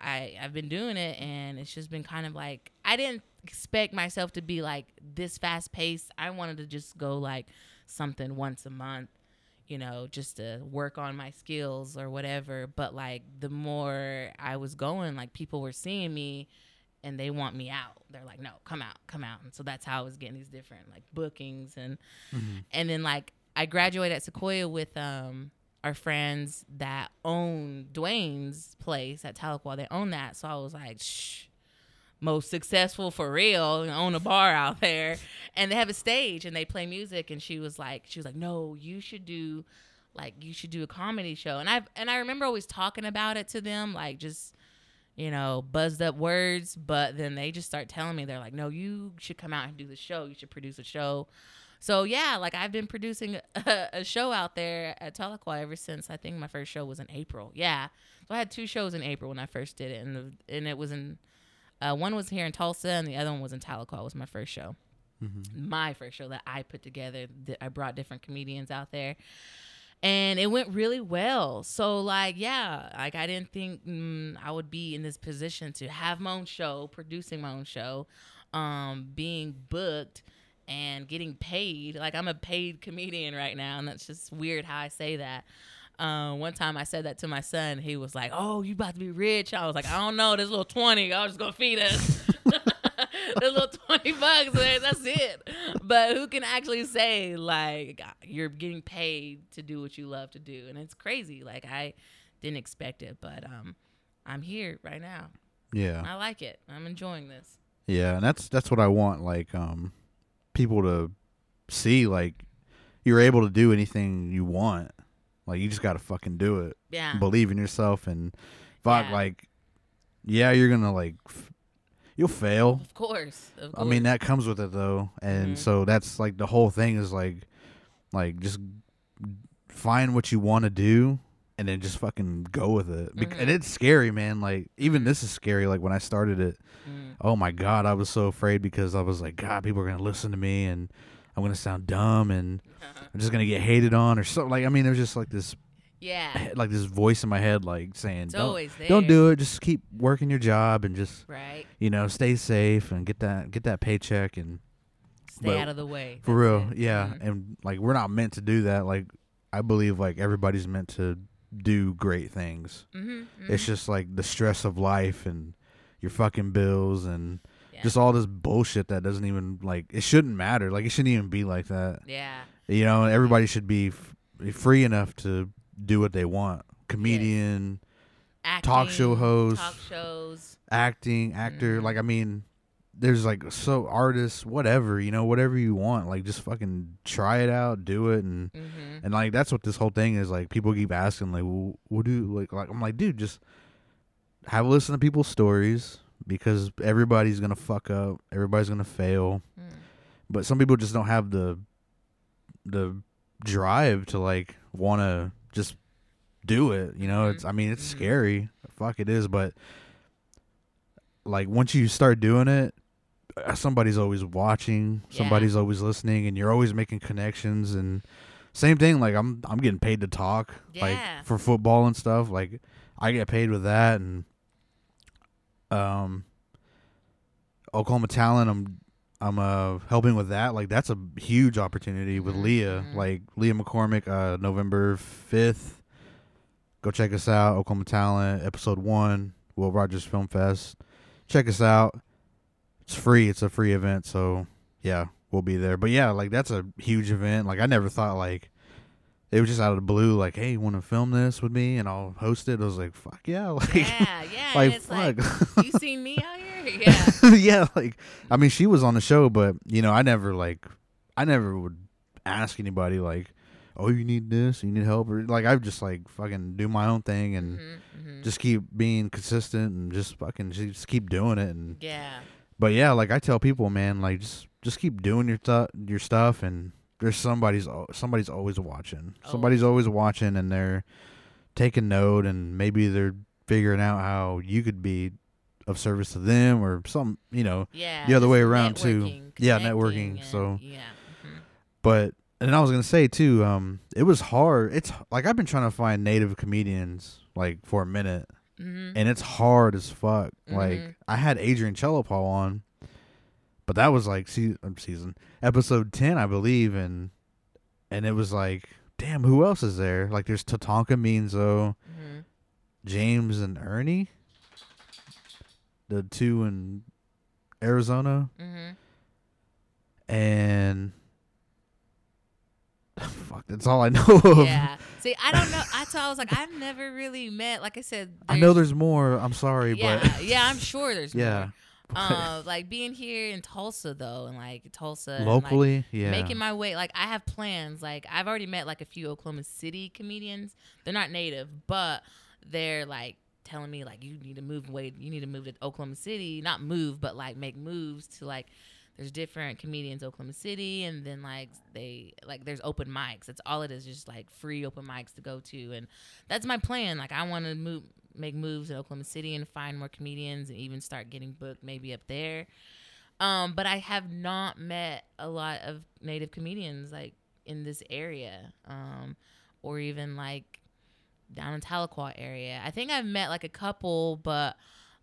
I I've been doing it and it's just been kind of like I didn't expect myself to be like this fast paced. I wanted to just go like something once a month, you know, just to work on my skills or whatever. But like the more I was going, like people were seeing me and they want me out. They're like, "No, come out, come out." And so that's how I was getting these different like bookings and Mhm. and then like I graduated at Sequoyah with um our friends that own Dwayne's place at Tahlequah. They own that, so I was like, shh. Most successful for real, own a bar out there, and they have a stage and they play music. And she was like, she was like, no, you should do, like, you should do a comedy show. And I've and I remember always talking about it to them, like just you know, buzzed up words, but then they just start telling me they're like, "No, you should come out and do the show. You should produce a show." So yeah, like I've been producing a, a show out there at Tahlequah ever since I think my first show was in April. Yeah, so I had two shows in April when I first did it, and the, and it was in uh, one was here in Tulsa, and the other one was in Tahlequah. Was my first show, Mhm. my first show that I put together. That I brought different comedians out there, and it went really well. So like yeah, like I didn't think mm, I would be in this position to have my own show, producing my own show, um, being booked and getting paid. Like I'm a paid comedian right now, and that's just weird how I say that. Uh, one time I said that to my son. He was like, "Oh, you about to be rich?" I was like, "I don't know. This little twenty, I was just gonna feed us." this little twenty bucks, that's it. But who can actually say like you're getting paid to do what you love to do? And it's crazy. Like I didn't expect it, but um, I'm here right now. Yeah. I like it. I'm enjoying this. Yeah, and that's that's what I want like um people to see like you're able to do anything you want. Like you just got to fucking do it. Yeah. Believe in yourself and fuck Yeah. like yeah, you're going to like f- you'll fail. Of course. Of I mean that comes with it though. And Mhm. so that's like the whole thing is like like just find what you want to do and then just fucking go with it. Bec- Mhm. And it's scary, man. Like even this is scary like when I started it Mm. oh my god i was so afraid because i was like god people are gonna listen to me and i'm gonna sound dumb and i'm just gonna get hated on or something like i mean there's just like this yeah. like this voice in my head like saying It's don't, always there. don't do it just keep working your job and just Right. you know stay safe and get that get that paycheck and Stay But out of the way. for That's real it. yeah Mhm. and like we're not meant to do that like i believe like everybody's meant to do great things Mhm, it's mhm. just like the stress of life and your fucking bills and Yeah. just all this bullshit that doesn't even like it shouldn't matter like it shouldn't even be like that yeah. you know everybody should be f- free enough to do what they want comedian Talk show host. Talk shows. acting actor Mhm. like i mean there's like so artists whatever you know whatever you want like just fucking try it out do it and Mm-hmm. and like that's what this whole thing is like people keep asking like well, what do you like like i'm like dude just have a listen to people's stories because everybody's gonna fuck up everybody's gonna fail Mm. but some people just don't have the the drive to like want to just do it you know it's i mean it's Mhm. scary fuck it is but like once you start doing it uh, somebody's always watching Yeah. somebody's always listening and you're always making connections and same thing like i'm i'm getting paid to talk Yeah. like for football and stuff like i get paid with that and um oklahoma talent i'm i'm uh helping with that like that's a huge opportunity with Mhm, leah. Mhm. like leah mccormick uh november 5th go check us out oklahoma talent episode one will rogers film fest. Check us out. It's free. It's a free event so yeah we'll be there. But yeah like that's a huge event. Like i never thought like it was just out of the blue like hey you want to film this with me and i'll host it i was like fuck yeah like Yeah, yeah. like it's fuck like, you seen me out here? Yeah. yeah, like I mean, she was on the show, but you know, I never like, I never would ask anybody like, "Oh, you need this? You need help?" Or like, I just like fucking do my own thing and Mhm, mhm. just keep being consistent and just fucking just keep doing it. And yeah. but yeah, like I tell people, man, like just just keep doing your stuff, your stuff, and there's somebody's somebody's always watching. Somebody's always watching, and they're taking note, and maybe they're figuring out how you could be of service to them or some, you know. Yeah. the other way around, too. Yeah, networking, and- so- Yeah. mhm. But and I was gonna say too, um, it was hard. It's like I've been trying to find native comedians like for a minute, Mhm. and it's hard as fuck. Like Mhm. I had Adrian Chalepah on, but that was like se- um, season episode ten, I believe, and and it was like, damn, who else is there? Like there's Tatanka Means, Mhm. James and Ernie, the two in Arizona, Mhm. and fuck, that's all I know of. Yeah. See, I don't know. I thought I was like, I've never really met. Like I said, I know there's more. I'm sorry, Yeah, but yeah, I'm sure there's yeah, more. Uh, like being here in Tulsa though, and like Tulsa, and, like, locally, yeah, making my way. Like I have plans. Like I've already met like a few Oklahoma City comedians. They're not native, but they're like telling me like you need to move away. You need to move to Oklahoma City. Not move, but like make moves to like. There's different comedians Oklahoma City, and then like they like there's open mics. That's all it is, just like free open mics to go to, and that's my plan. Like I want to move, make moves in Oklahoma City and find more comedians, and even start getting booked maybe up there. Um, but I have not met a lot of native comedians like in this area, um, or even like down in Tahlequah area. I think I've met like a couple, but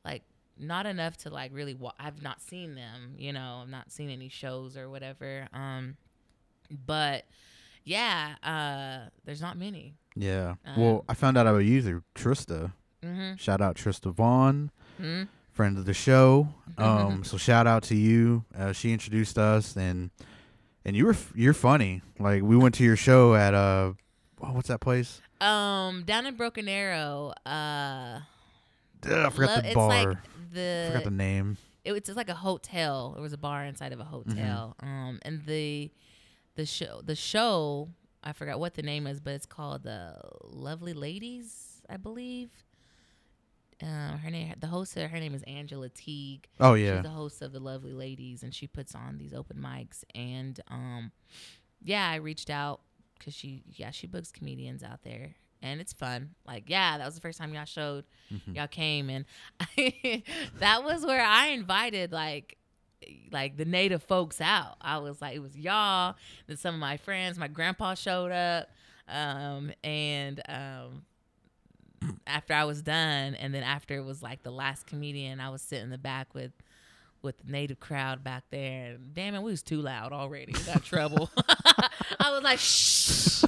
like not enough to like really. Wa- I've not seen them. You know, I've not seen any shows or whatever. Um, but yeah, uh, there's not many. yeah. Um, well, I found out about you through Trista. Mm-hmm. Shout out Trista Vaughn, hmm friend of the show. Um, so shout out to you. Uh, she introduced us, and and you were f- you're funny. Like we went to your show at uh, oh, what's that place? Um, down in Broken Arrow, uh, Ugh, I forgot lo- the it's bar. like the forgot the name. it was just like a hotel. It was a bar inside of a hotel. Mm-hmm. Um, and the the show the show I forgot what the name is, but it's called the Lovely Ladies, I believe. Uh, her name, the host, her name is Angela Teague. Oh yeah, She's the host of the Lovely Ladies, and she puts on these open mics. And um, yeah, I reached out because she, yeah, she books comedians out there, and it's fun. Like, yeah, that was the first time y'all showed, Mhm. y'all came, and that was where I invited like. Like the native folks out, I was like, it was y'all, then some of my friends. My grandpa showed up, um, and um, after I was done, and then after it was like the last comedian, I was sitting in the back with with the native crowd back there. And damn it, we was too loud already. We got trouble. I was like, shh.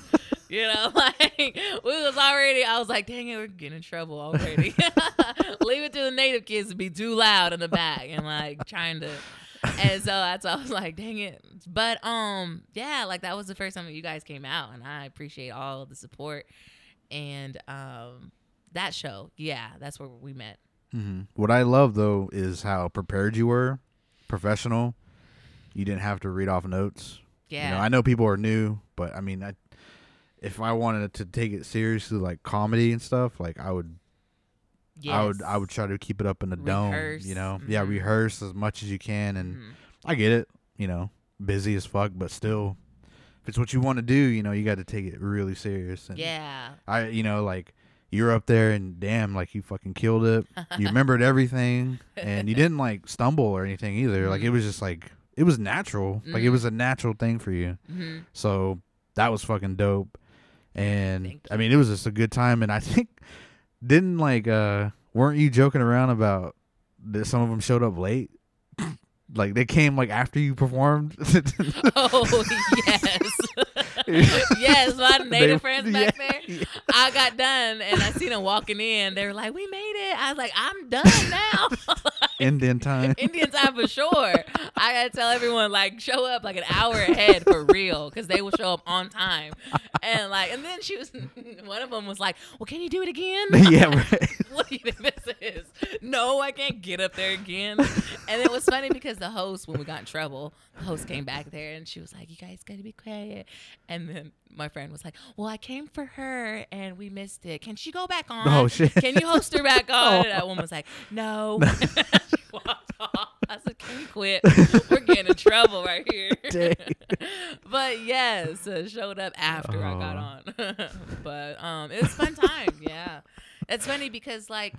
You know, like we was already. I was like, dang it, we're getting in trouble already. Leave it to the native kids to be too loud in the back and like trying to. And so that's I was like, dang it. But um, yeah, like that was the first time that you guys came out, and I appreciate all the support. And um, that show, yeah, that's where we met. hmm What I love though is how prepared you were, professional. You didn't have to read off notes. Yeah. You know, I know people are new, but I mean, I, if I wanted to take it seriously, like comedy and stuff, like I would, I would, I would try to keep it up in the dome. You know, yeah, Mhm. rehearse as much as you can, and Mhm. I get it. You know, busy as fuck, but still, if it's what you want to do, you know, you got to take it really serious. And Yeah. I, you know, like you're up there and damn, like you fucking killed it. You remembered everything, and you didn't like stumble or anything either. Like it was just like it was natural. Like it Mhm. was a natural thing for you. hmm So that was fucking dope. And I mean, it was just a good time. And I think didn't like uh weren't you joking around about that some of them showed up late? like they came like after you performed. Oh yes, yes, my native They- friends yeah. back there. I got done and I seen them walking in. They were like, "We made it." I was like, "I'm done now." Indian time. Indian time for sure. I gotta tell everyone like show up like an hour ahead for real because they will show up on time. And like, and then she was one of them was like, "Well, can you do it again?" yeah, right. what do you think this is? No, I can't get up there again. And it was funny because the host, when we got in trouble, the host came back there and she was like, "You guys gotta be quiet." And then my friend was like, "Well, I came for her and we missed it. Can she go back on? Oh, shit. Can you host her back on?" Oh. And that woman was like, "No." she walked off. I said, "Can you quit? We're getting in trouble right here." But yes, uh, showed up after I got Oh. on. but um, it was a fun time. Yeah, it's funny because like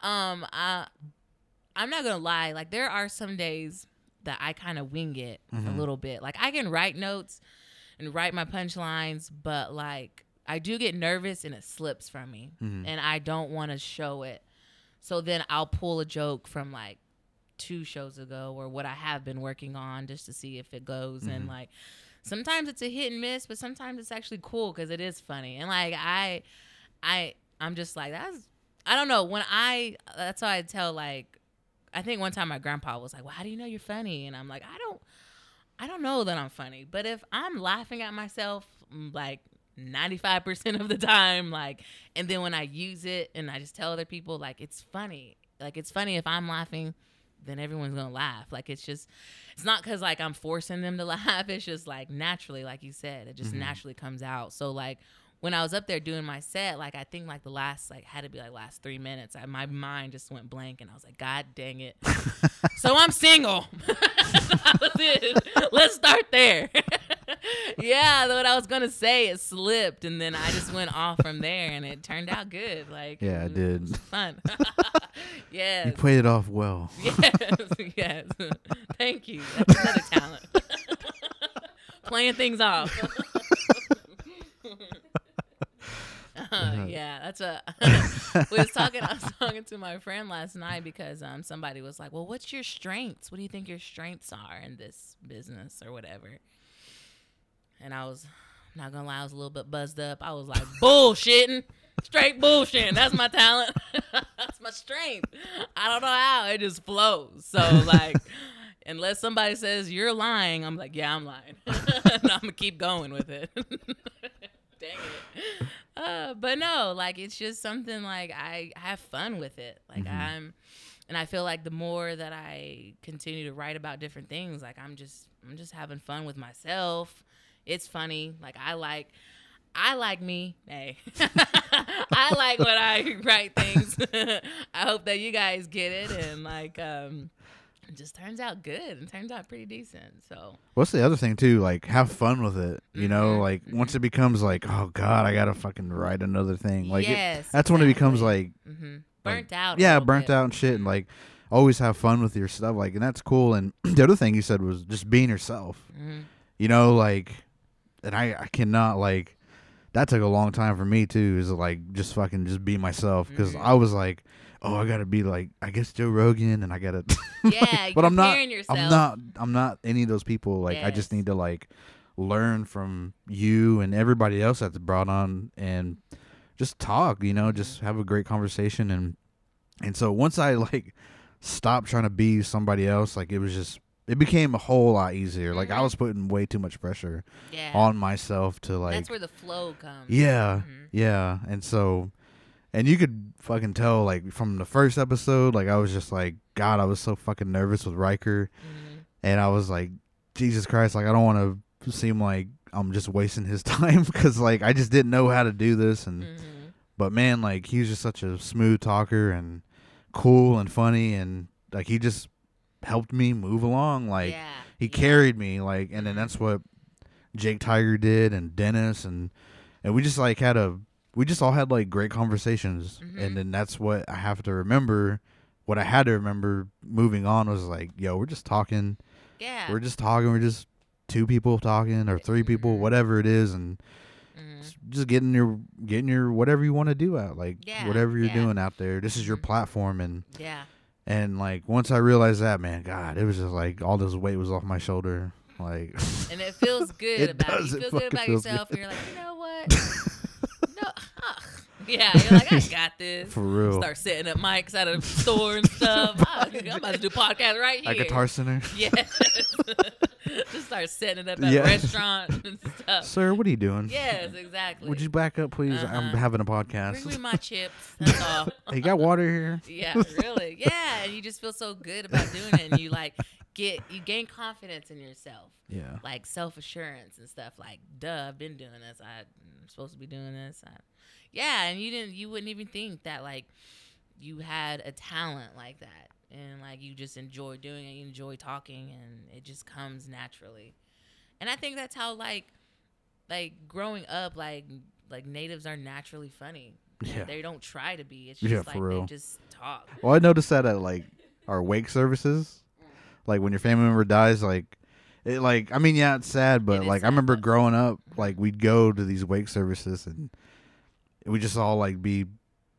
um, I I'm not gonna lie. Like there are some days that I kind of wing it a Mhm. little bit. Like I can write notes and write my punchlines, but like I do get nervous and it slips from me, Mhm. and I don't want to show it. So then I'll pull a joke from like two shows ago or what I have been working on just to see if it goes. And Mhm. like sometimes it's a hit and miss, but sometimes it's actually cool because it is funny. And like I, I, I'm just like that's. I don't know when I. That's why I tell like. I think one time my grandpa was like, "Well, how do you know you're funny?" And I'm like, "I don't, I don't know that I'm funny, but if I'm laughing at myself, mm, like 95% of the time, like, and then when I use it and I just tell other people, like, it's funny. Like, it's funny if I'm laughing, then everyone's gonna laugh. Like, it's just, it's not because like I'm forcing them to laugh. It's just like naturally, like you said, it just Mhm. naturally comes out. So, like, when I was up there doing my set, like I think like the last like had to be like last three minutes. I, my mind just went blank, and I was like, God dang it! so I'm single. that was it. Let's start there. yeah, what I was gonna say it slipped, and then I just went off from there, and it turned out good. Like Yeah, it did. fun. yeah. You played it off well. yes, yes. Thank you. That's another talent. Playing things off. Uh, yeah, that's a. we was talking. I was talking to my friend last night because um somebody was like, "Well, what's your strengths? What do you think your strengths are in this business or whatever?" And I was I'm not gonna lie, I was a little bit buzzed up. I was like, "Bullshitting, straight bullshitting. That's my talent. that's my strength. I don't know how it just flows. So like." Unless somebody says you're lying, I'm like, yeah, I'm lying. and I'm gonna keep going with it. Dang it. Uh, but no, like it's just something like I have fun with it. Like Mhm. I'm, and I feel like the more that I continue to write about different things, like I'm just, I'm just having fun with myself. It's funny. Like I like, I like me. Hey, I like when I write things. I hope that you guys get it and like, um, it just turns out good and turns out pretty decent. So What's the other thing too? Like, have fun with it. You know, Mhm, like once it becomes like, oh god, I gotta fucking write another thing. Like, it- yes, that's when it becomes exactly. like, hmm burnt out. yeah, burnt bit. out and shit. And like, always have fun with your stuff. Like, and that's cool. And the other thing you said was just being yourself. Mhm. You know, like, and I, I cannot like. That took a long time for me too. Is like just fucking just be myself because Mhm. I was like, oh, I gotta be like, I guess Joe Rogan, and I gotta. Yeah, but you're I'm not. yourself. I'm not. I'm not any of those people. Like I just need to like learn from you and everybody else that's brought on and just talk. You know, just have a great conversation and and so once I like stopped trying to be somebody else, like it was just it became a whole lot easier. Like I Mhm. was putting way too much pressure Yeah, on myself to like that's where the flow comes. yeah, Mhm. yeah. And so, and you could fucking tell, like, from the first episode, like, I was just like, God, I was so fucking nervous with Riker. Mhm. And I was like, Jesus Christ, like, I don't want to seem like I'm just wasting his time because, like, I just didn't know how to do this. And, Mhm. but man, like, he was just such a smooth talker and cool and funny. And, like, he just helped me move along. Like, yeah, he yeah. carried me like and then Mhm. that's what Jake Tiger did and Dennis and and we just like had a we just all had like great conversations Mhm. and then that's what I have to remember what I had to remember moving on was like yo we're just talking Yeah. we're just talking we're just two people talking or three people Mhm. whatever it is and Mhm. just getting your getting your whatever you want to do out like Yeah, whatever you're yeah. doing out there this is your Mhm. platform and Yeah. and like once I realized that man god it was just like all this weight was off my shoulder like And it feels good It about does, it. it You feel good fucking about yourself. good. And you're like, you know what? no, Yeah, you're like, I got this. For real. Start setting up mics at a store and stuff. Ah, I'm about to do podcast right here. At Guitar Center. Yes. Just start setting it up at Yeah. a restaurant and stuff. Sir, what are you doing? Yes, exactly. Would you back up, please? I'm Uh-huh. having a podcast. bring me my chips? That's all. you got water here? Yeah, really. Yeah, and you just feel so good about doing it, and you like get you gain confidence in yourself, Yeah. like self assurance and stuff. Like, duh, I've been doing this. I'm supposed to be doing this. I, yeah, and you didn't. You wouldn't even think that like you had a talent like that, and like you just enjoy doing it. You enjoy talking, and it just comes naturally. And I think that's how like like growing up, like like natives are naturally funny. Yeah. They don't try to be. It's Yeah, just for like real. they just talk. Well, I noticed that at like our wake services, mm. like when your family member dies, like it, like I mean, yeah, it's sad, but It like I remember growing up, like we'd go to these wake services and we just all like be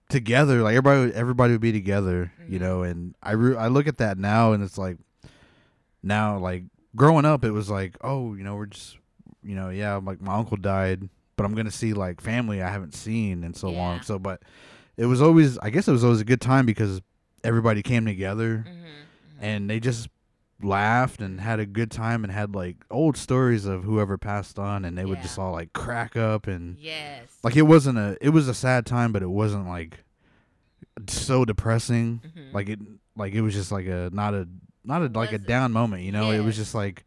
together, like everybody, would- everybody would be together, you Mhm. know. And I re- I look at that now, and it's like now, like growing up, it was like, oh, you know, we're just, you know, yeah, like my uncle died, but I'm gonna see like family I haven't seen in so long, so but it was always I guess it was always a good time because everybody came together Mm-hmm, and they just laughed and had a good time and had like old stories of whoever passed on and they would Yeah. just all like crack up and yes. like it wasn't a it was a sad time but it wasn't like so depressing Mhm. like it like it was just like a not a not a like a Wasn't- down moment you know it was just like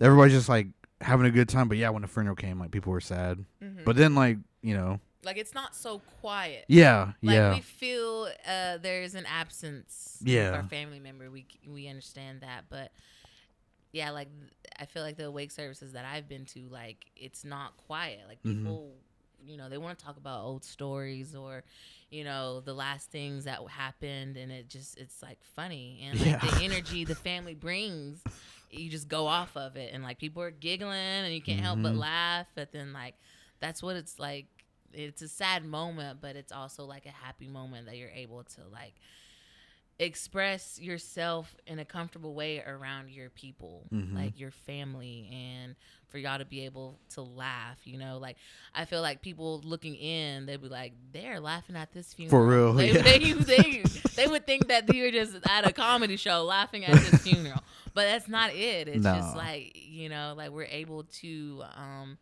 everybody's just like having a good time but yeah when the funeral came like people were sad Mhm. but then like you know like it's not so quiet. yeah Like yeah we feel uh, there's an absence Yeah. of our family member. We we understand that, but yeah, like I feel like the wake services that I've been to, like it's not quiet. Like Mhm. people, you know, they want to talk about old stories or, you know, the last things that happened, and it just it's like funny and like Yeah. the energy the family brings. You just go off of it, and like people are giggling, and you can't help but Mhm. laugh. But then like that's what it's like it's a sad moment, but it's also like a happy moment that you're able to like express yourself in a comfortable way around your people, Mhm. like your family, and for y'all to be able to laugh. You know, like I feel like people looking in, they'd be like, they're laughing at this funeral. For real, They, yeah. they, they, they would think that you were just at a comedy show laughing at this funeral, but that's not it. It's just like you know, like we're able to. um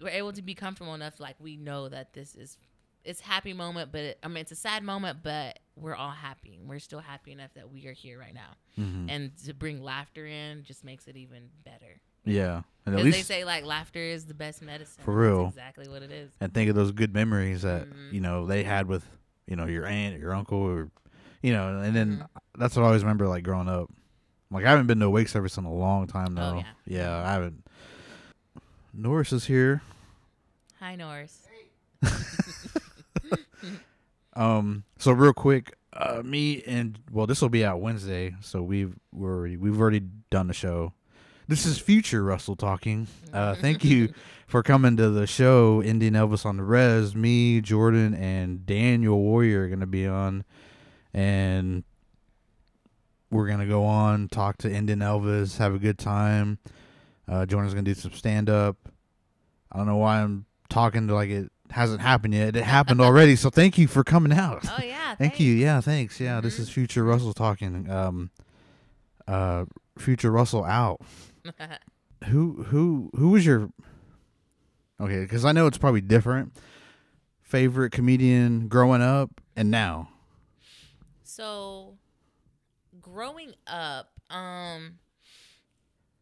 we're able to be comfortable enough like we know that this is it's happy moment but it, i mean it's a sad moment but we're all happy we're still happy enough that we are here right now Mhm. and to bring laughter in just makes it even better yeah and at least they say like laughter is the best medicine For That's real. exactly what it is and think of those good memories that Mhm. you know they had with you know your aunt, or your uncle, or you know, and then Mhm. that's what I always remember like growing up. Like I haven't been to a wake service in a long time Oh, now. yeah. I haven't. Norris is here. hi norris Um, so real quick, uh, me and well, this will be out Wednesday, so we've we're already, we've already done the show. This is future Russell talking. Uh, thank you for coming to the show, Indian Elvis on the Res. Me, Jordan, and Daniel Warrior are gonna be on, and we're gonna go on talk to Indian Elvis, have a good time. Uh, Jordan's gonna do some stand up. I don't know why I'm talking to like it hasn't happened yet. It happened already, so thank you for coming out. oh yeah Thank you. Yeah, thanks. Yeah, this Mhm. is Future Russell talking. Um, uh, Future Russell out. Who who who was your? Okay, because I know it's probably different. Favorite comedian growing up and now. So, growing up, um,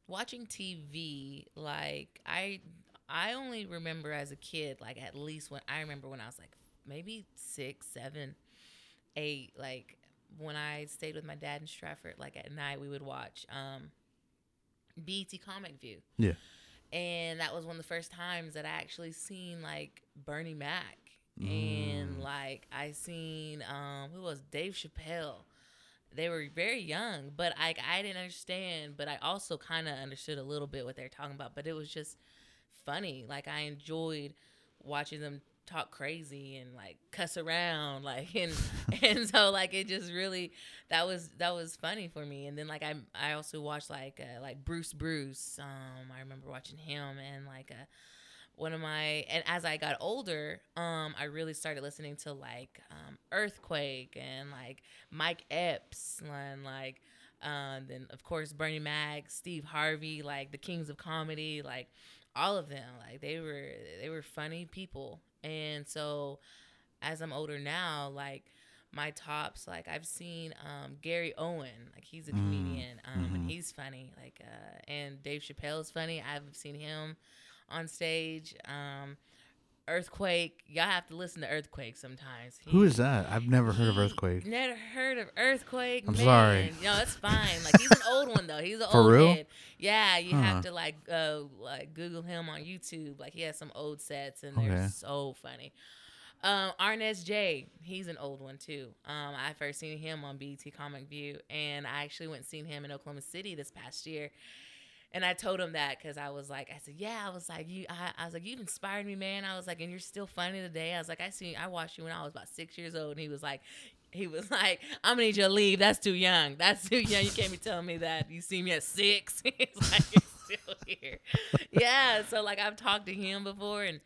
watching TV, like I, I only remember as a kid, like at least when I remember when I was like maybe six, seven, eight, like when I stayed with my dad in Stratford, like at night we would watch um, BET Comic View. Yeah. And that was one of the first times that I actually seen like Bernie Mac. And Mm. like I seen um who was Dave Chappelle. They were very young, but like I didn't understand, but I also kind of understood a little bit what they're talking about, but it was just funny. Like I enjoyed watching them talk crazy and like cuss around like and and so like it just really that was that was funny for me and then like i i also watched like uh, like bruce bruce um i remember watching him and like uh one of my and as I got older, um, I really started listening to like um, Earthquake and like Mike Epps and like um, then of course Bernie Mac, Steve Harvey, like the kings of comedy, like all of them. Like they were they were funny people, and so as I'm older now, like my tops like i've seen um, gary owen. Like he's a comedian um, mhm. and he's funny. Like uh, and dave chappelle's funny. I've seen him on stage um, earthquake y'all have to listen to earthquake sometimes Who He- is that? I've never heard of Earthquake. Never heard of Earthquake. I'm man. sorry. No, it's fine. Like he's an old one though. He's an For old real? head. Yeah, you Huh. have to like uh like Google him on YouTube. Like he has some old sets and they're Okay. so funny. Um, Arnez J, he's an old one too. Um, I first seen him on BET Comic View, and I actually went and seen him in Oklahoma City this past year. And I told him that because I was like, I said, yeah, I was like, you, I, I was like, you've inspired me, man. I was like, and you're still funny today. I was like, I see, I watched you when I was about six years old. And he was like, he was like, I'm gonna need you to leave. That's too young. That's too young. You can't be telling me that. You see me at six. He's like, you're still here. Yeah. So like, I've talked to him before, and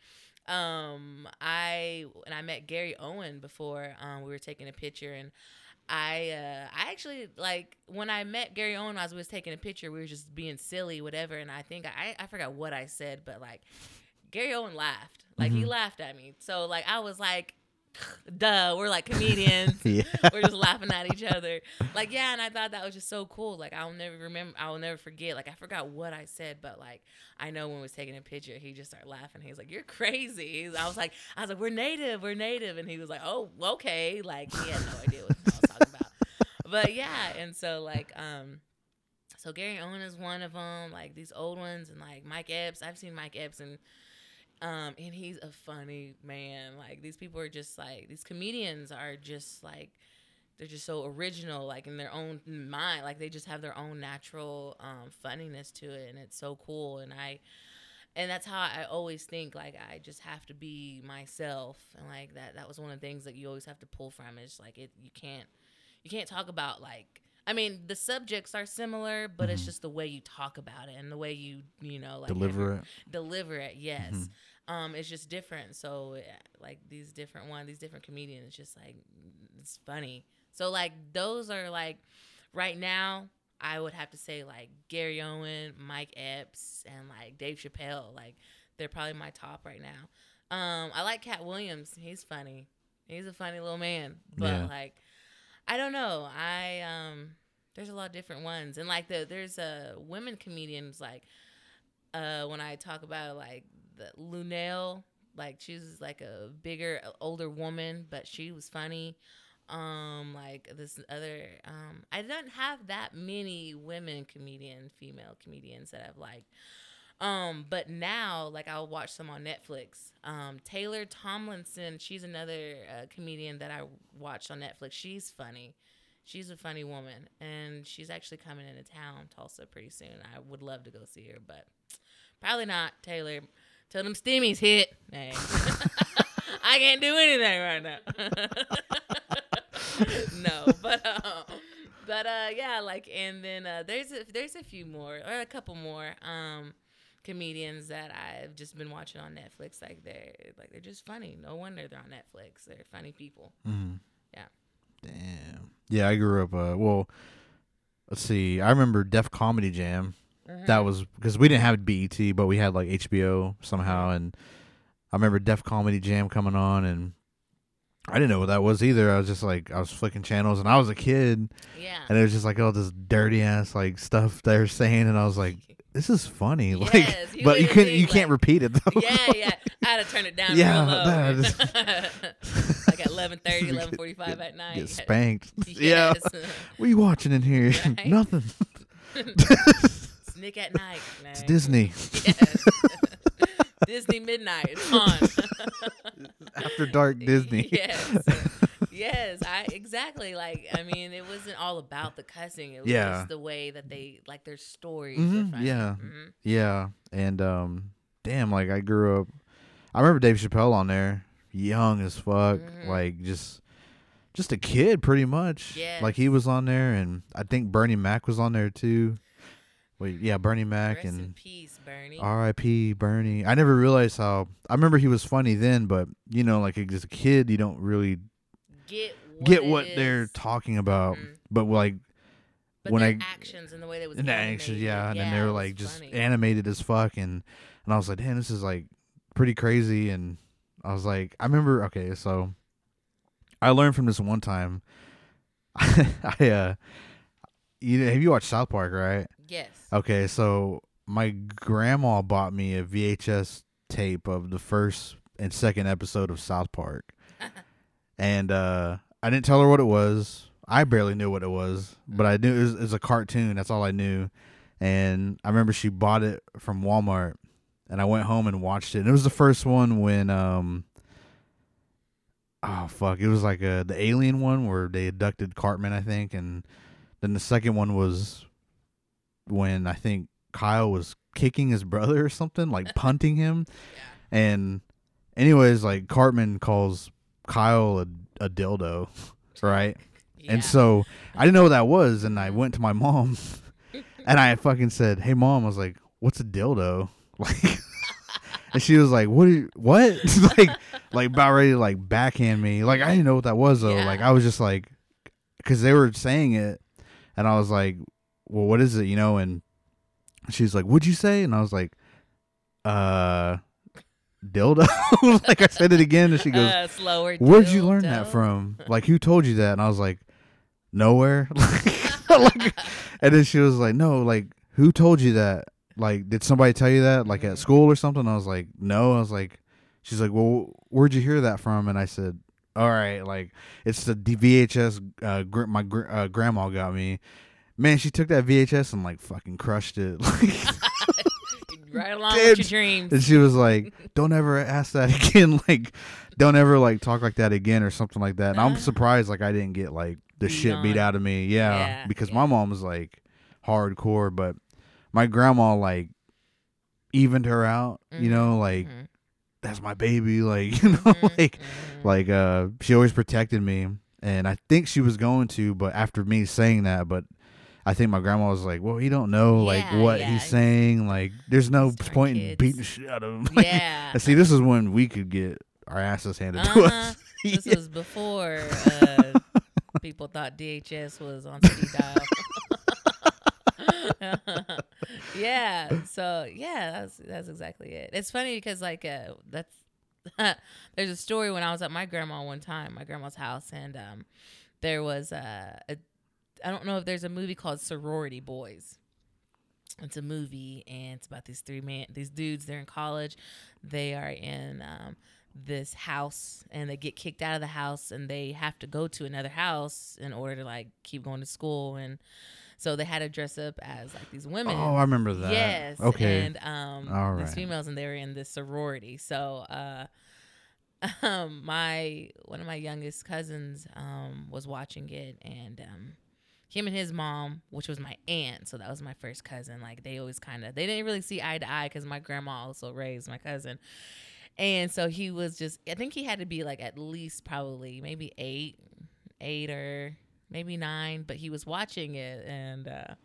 um, I and I met Gary Owen before. Um, we were taking a picture, and I uh, I actually like when I met Gary Owen as we was taking a picture, we were just being silly, whatever. And I think I I forgot what I said, but like Gary Owen laughed, like he Mhm. laughed at me. So like I was like, duh, we're like comedians. Yeah. we're just laughing at each other. Like, yeah, and I thought that was just so cool. Like, I'll never remember, I'll never forget. Like, I forgot what I said, but like, I know when we was taking a picture, he just started laughing. He was like, "You're crazy." I was like, I was like, "We're native, we're native," and he was like, "Oh, okay." Like, he had no idea what I was talking about. But yeah, and so like, um, so Gary Owen is one of them. Like these old ones, and like Mike Epps. I've seen Mike Epps and. Um, and he's a funny man. Like these people are just like these comedians are just like they're just so original, like in their own mind. Like they just have their own natural um, funniness to it, and it's so cool. And I, and that's how I always think. Like I just have to be myself, and like that. That was one of the things that you always have to pull from. Is like it. You can't. You can't talk about like. I mean, the subjects are similar, but it's Mhm. just the way you talk about it and the way you, you know, like Deliver it. deliver it yes Mhm. um it's just different so eh, like these different one these different comedians just like it's funny so like those are like right now i would have to say like gary owen mike epps and like dave chappelle like they're probably my top right now um i like katt williams he's funny he's a funny little man but Yeah. like i don't know i um there's a lot of different ones and like the there's a uh, women comedians like uh when I talk about like the Luenell, like she was like a bigger, older woman, but she was funny. Um, like this other, um, I don't have that many women comedian, female comedians that I've liked. Um, but now, like I'll watch some on Netflix. Um, Taylor Tomlinson, she's another uh, comedian that I watched on Netflix. She's funny. She's a funny woman, and she's actually coming into town, Tulsa, pretty soon. I would love to go see her, but probably not. Taylor, till them steamies hit. Hey. I can't do anything right now. no, but uh, but uh, yeah, like, and then uh, there's a, there's a few more or a couple more um comedians that I've just been watching on Netflix. Like they're like they're just funny. No wonder they're on Netflix. They're funny people. Mhm. Yeah. Damn. Yeah, I grew up. Uh, well, let's see. I remember Def Comedy Jam. Mm-hmm. That was because we didn't have BET, but we had like HBO somehow, and I remember Def Comedy Jam coming on, and I didn't know what that was either. I was just like, I was flicking channels, and I was a kid, yeah. and it was just like all this dirty ass like stuff they were saying, and I was like, this is funny, like, Yes, you but you couldn't, you think, can't repeat it though. yeah, yeah. I had to turn it down Yeah, that like at 11:30, 11:45 at night. Get spanked. Yes. Yeah. What are you watching in here? Right? Nothing. Snick at night. It's. Disney. Yes. Disney midnight. It's on. After dark Disney. yes. Yes, I exactly like. I mean, it wasn't all about the cussing. It was Yeah. just the way that they like their stories. Mhm, funny. yeah. Mhm. Yeah, and um, damn, like I grew up. I remember Dave Chappelle on there, young as fuck, Mhm. like just, just a kid, pretty much. Yeah. Like he was on there, and I think Bernie Mac was on there too. wait, yeah, Bernie Mac Rest in and peace, Bernie. R.I.P. Bernie. I never realized how. I remember he was funny then, but you know, like as a kid, you don't really Get what get what they're talking about. Mhm. But like But when I- actions and the way they was the animated, action, yeah, and then they were like just funny. animated as fuck, and and I was like, damn, this is like pretty crazy, and I was like, I remember, okay, so I learned from this one time. I uh, you have you watched South Park, right? yes. Okay, so my grandma bought me a VHS tape of the first and second episode of South Park. And uh I didn't tell her what it was. I barely knew what it was, but I knew it was, it was a cartoon. That's all I knew. And I remember she bought it from Walmart and I went home and watched it. And it was the first one when um oh fuck, it was like a the alien one where they abducted Cartman, I think, and then the second one was when I think Kyle was kicking his brother or something, like punting him. And anyways, like Cartman calls Kyle a, a dildo, right? Yeah. And so I didn't know what that was, and I went to my mom, and I fucking said, "Hey, mom," I was like, "What's a dildo?" Like, and she was like, "What? Are you, what?" like, like about ready to like backhand me. Like I didn't know what that was though. Yeah. Like I was just like, because they were saying it, and I was like, "Well, what is it?" You know? And she's like, "What'd you say?" And I was like, "Uh." Dildo, like I said it again, and she goes, uh, slower. Where'd you learn that from? Like, who told you that? And I was like, nowhere. like, and then she was like, no, like, who told you that? Like, did somebody tell you that? Like at school or something? I was like, no. I was like, she's like, well, where'd you hear that from? And I said, all right, like, it's the VHS uh, gr- my gr- uh, grandma got me. Man, she took that VHS and like fucking crushed it. Like, right along Did- with your dreams. and she was like, "Don't ever ask that again. Like, don't ever like talk like that again or something like that." And I'm Uh-huh. surprised like I didn't get like the shit beat out of me. Yeah, Yeah, because yeah. my mom was like hardcore, but my grandma like evened her out. You know, like Mhm. that's my baby. Like you know, Mhm, like mhm. like uh, she always protected me, and I think she was going to, but after me saying that, but. I think my grandma was like, "Well, he don't know like Yeah, what yeah. he's saying. Like, there's no point in beating the shit out of him." Like, yeah. see, this is when we could get our asses handed to Uh-huh. us. This Yeah. was before uh, people thought DHS was on speed dial. yeah. So yeah, that's that's exactly it. It's funny because like uh, that's there's a story when I was at my grandma one time, my grandma's house, and um, there was uh, a I don't know if there's a movie called Sorority Boys. It's a movie and it's about these three man these dudes. They're in college. They are in um, this house and they get kicked out of the house and they have to go to another house in order to like keep going to school and so they had to dress up as like these women. Oh, I remember that. Yes. Okay. And um All these females and they were in this sorority. So uh um my one of my youngest cousins um was watching it and um him and his mom, which was my aunt, so that was my first cousin. Like they always kind of they didn't really see eye to eye because my grandma also raised my cousin, and so he was just I think he had to be like at least probably maybe eight, eight or maybe nine, but he was watching it and uh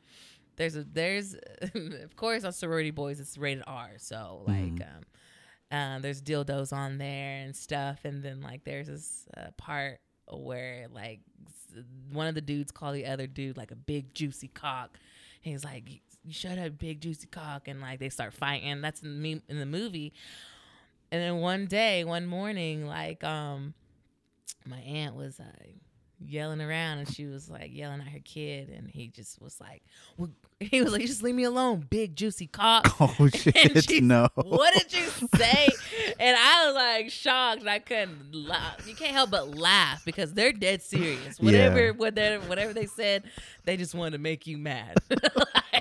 there's a there's of course on sorority boys it's rated R, so like Mhm. um uh, there's dildos on there and stuff, and then like there's this uh, part where like one of the dudes call the other dude like a big juicy cock. He's like, "You shut up, big juicy cock," and like they start fighting. That's in me- in the movie. And then one day, one morning, like um, my aunt was uh, yelling around, and she was like yelling at her kid, and he just was like, well, he was like, "Just leave me alone, big juicy cock." Oh shit! No. what did you say? and I was like shocked. And I couldn't laugh. You can't help but laugh because they're dead serious. Whatever, Yeah. whatever, whatever they said, they just wanted to make you mad.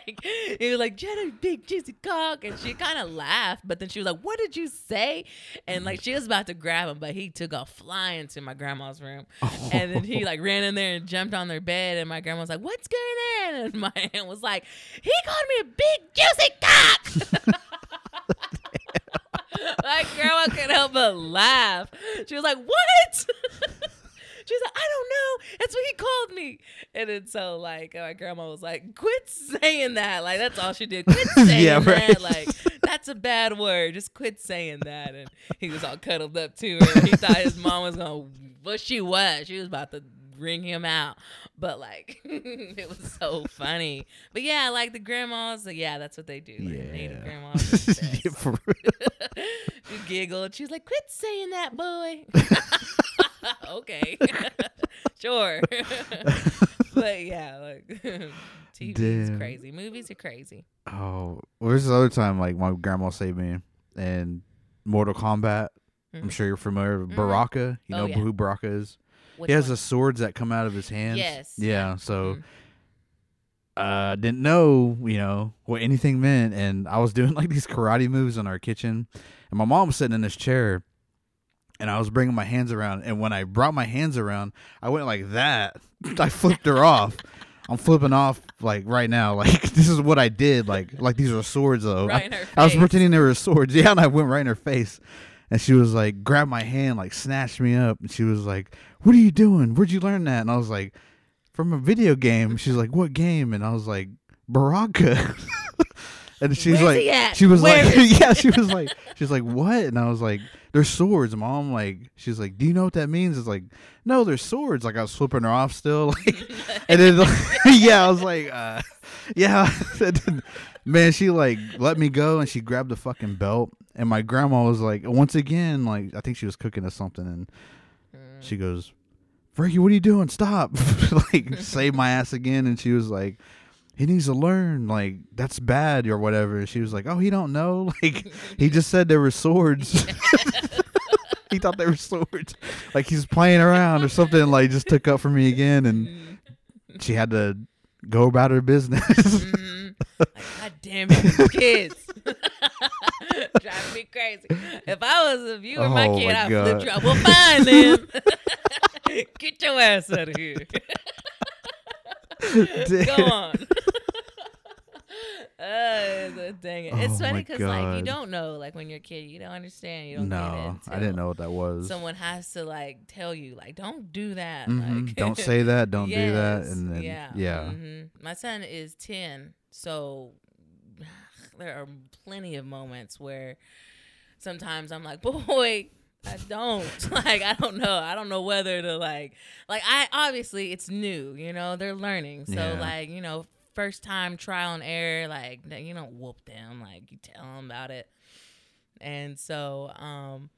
Like he was like Jenna, big juicy cock, and she kind of laughed, but then she was like, "What did you say?" And like she was about to grab him, but he took off flying to my grandma's room, and then he like ran in there and jumped on their bed, and my grandma was like, "What's going on?" And my aunt was like, "He called me a big juicy cock." My grandma couldn't help but laugh. She was like, "What?" She's like, "I don't know. That's what he called me. And then so like my grandma was like, quit saying that. Like that's all she did. Quit saying Yeah, right. that. Like that's a bad word. Just quit saying that. And he was all cuddled up to her. He thought his mom was gonna but she was. She was about to ring him out. But like it was so funny. But yeah, like the grandmas, like, yeah, that's what they do. Like, Native grandmas. Yeah, for real. she giggled. She's like, "Quit saying that, boy." okay, sure. but yeah, like TV is crazy. Movies are crazy. Oh, well, there's this other time like my grandma saved me and Mortal Kombat. I'm Mhm. sure you're familiar with Mhm. Baraka. You Oh, know yeah. who Baraka is? He has one? the swords that come out of his hands. Yes. Yeah. So Mhm. uh didn't know, you know, what anything meant and I was doing like these karate moves in our kitchen and my mom was sitting in this chair and I was bringing my hands around and when I brought my hands around, I went like that. I flipped her off. I'm flipping off like right now. Like this is what I did. Like like these are swords though. Right I, in her I was pretending they were swords. Yeah, and I went right in her face. And she was like, grabbed my hand, like snatched me up, and she was like, "What are you doing? Where'd you learn that?" And I was like, "From a video game." She's like, "What game?" And I was like, "Baraka." and she's Where's like, he she was Where like, yeah, she was like, she's like, "What?" And I was like, "They're swords, mom." Like, she's like, "Do you know what that means?" It's like, "No, they're swords." Like I was flipping her off still, like, and then yeah, I was like, uh, yeah. Man, she like let me go and she grabbed the fucking belt. And my grandma was like, once again, like I think she was cooking us something, and Mm. she goes, "Frankie, what are you doing? Stop!" like save my ass again. And she was like, "He needs to learn. Like that's bad or whatever." And she was like, "Oh, he don't know. Like he just said there were swords." he thought they were swords. Like he's playing around or something. Like just took up for me again, and she had to go about her business. Like, God damn it, kids. Driving me crazy. If I was if you were my Oh, kid, my I'd flip God. you. Well, fine then. Get your ass out of here. Go on. uh, dang it. It's Oh, funny because like you don't know, like when you're a kid, you don't understand. You don't get it no, I didn't know what that was. Someone has to like tell you, like, don't do that. Mhm. Like, don't say that. Don't do that. And then yeah, yeah, mhm. My son is ten, so there are plenty of moments where sometimes I'm like, boy. I don't like. I don't know. I don't know whether to like. Like I obviously it's new. You know they're learning. So Yeah. like you know first time trial and error. Like you don't whoop them. Like you tell them about it. And so um,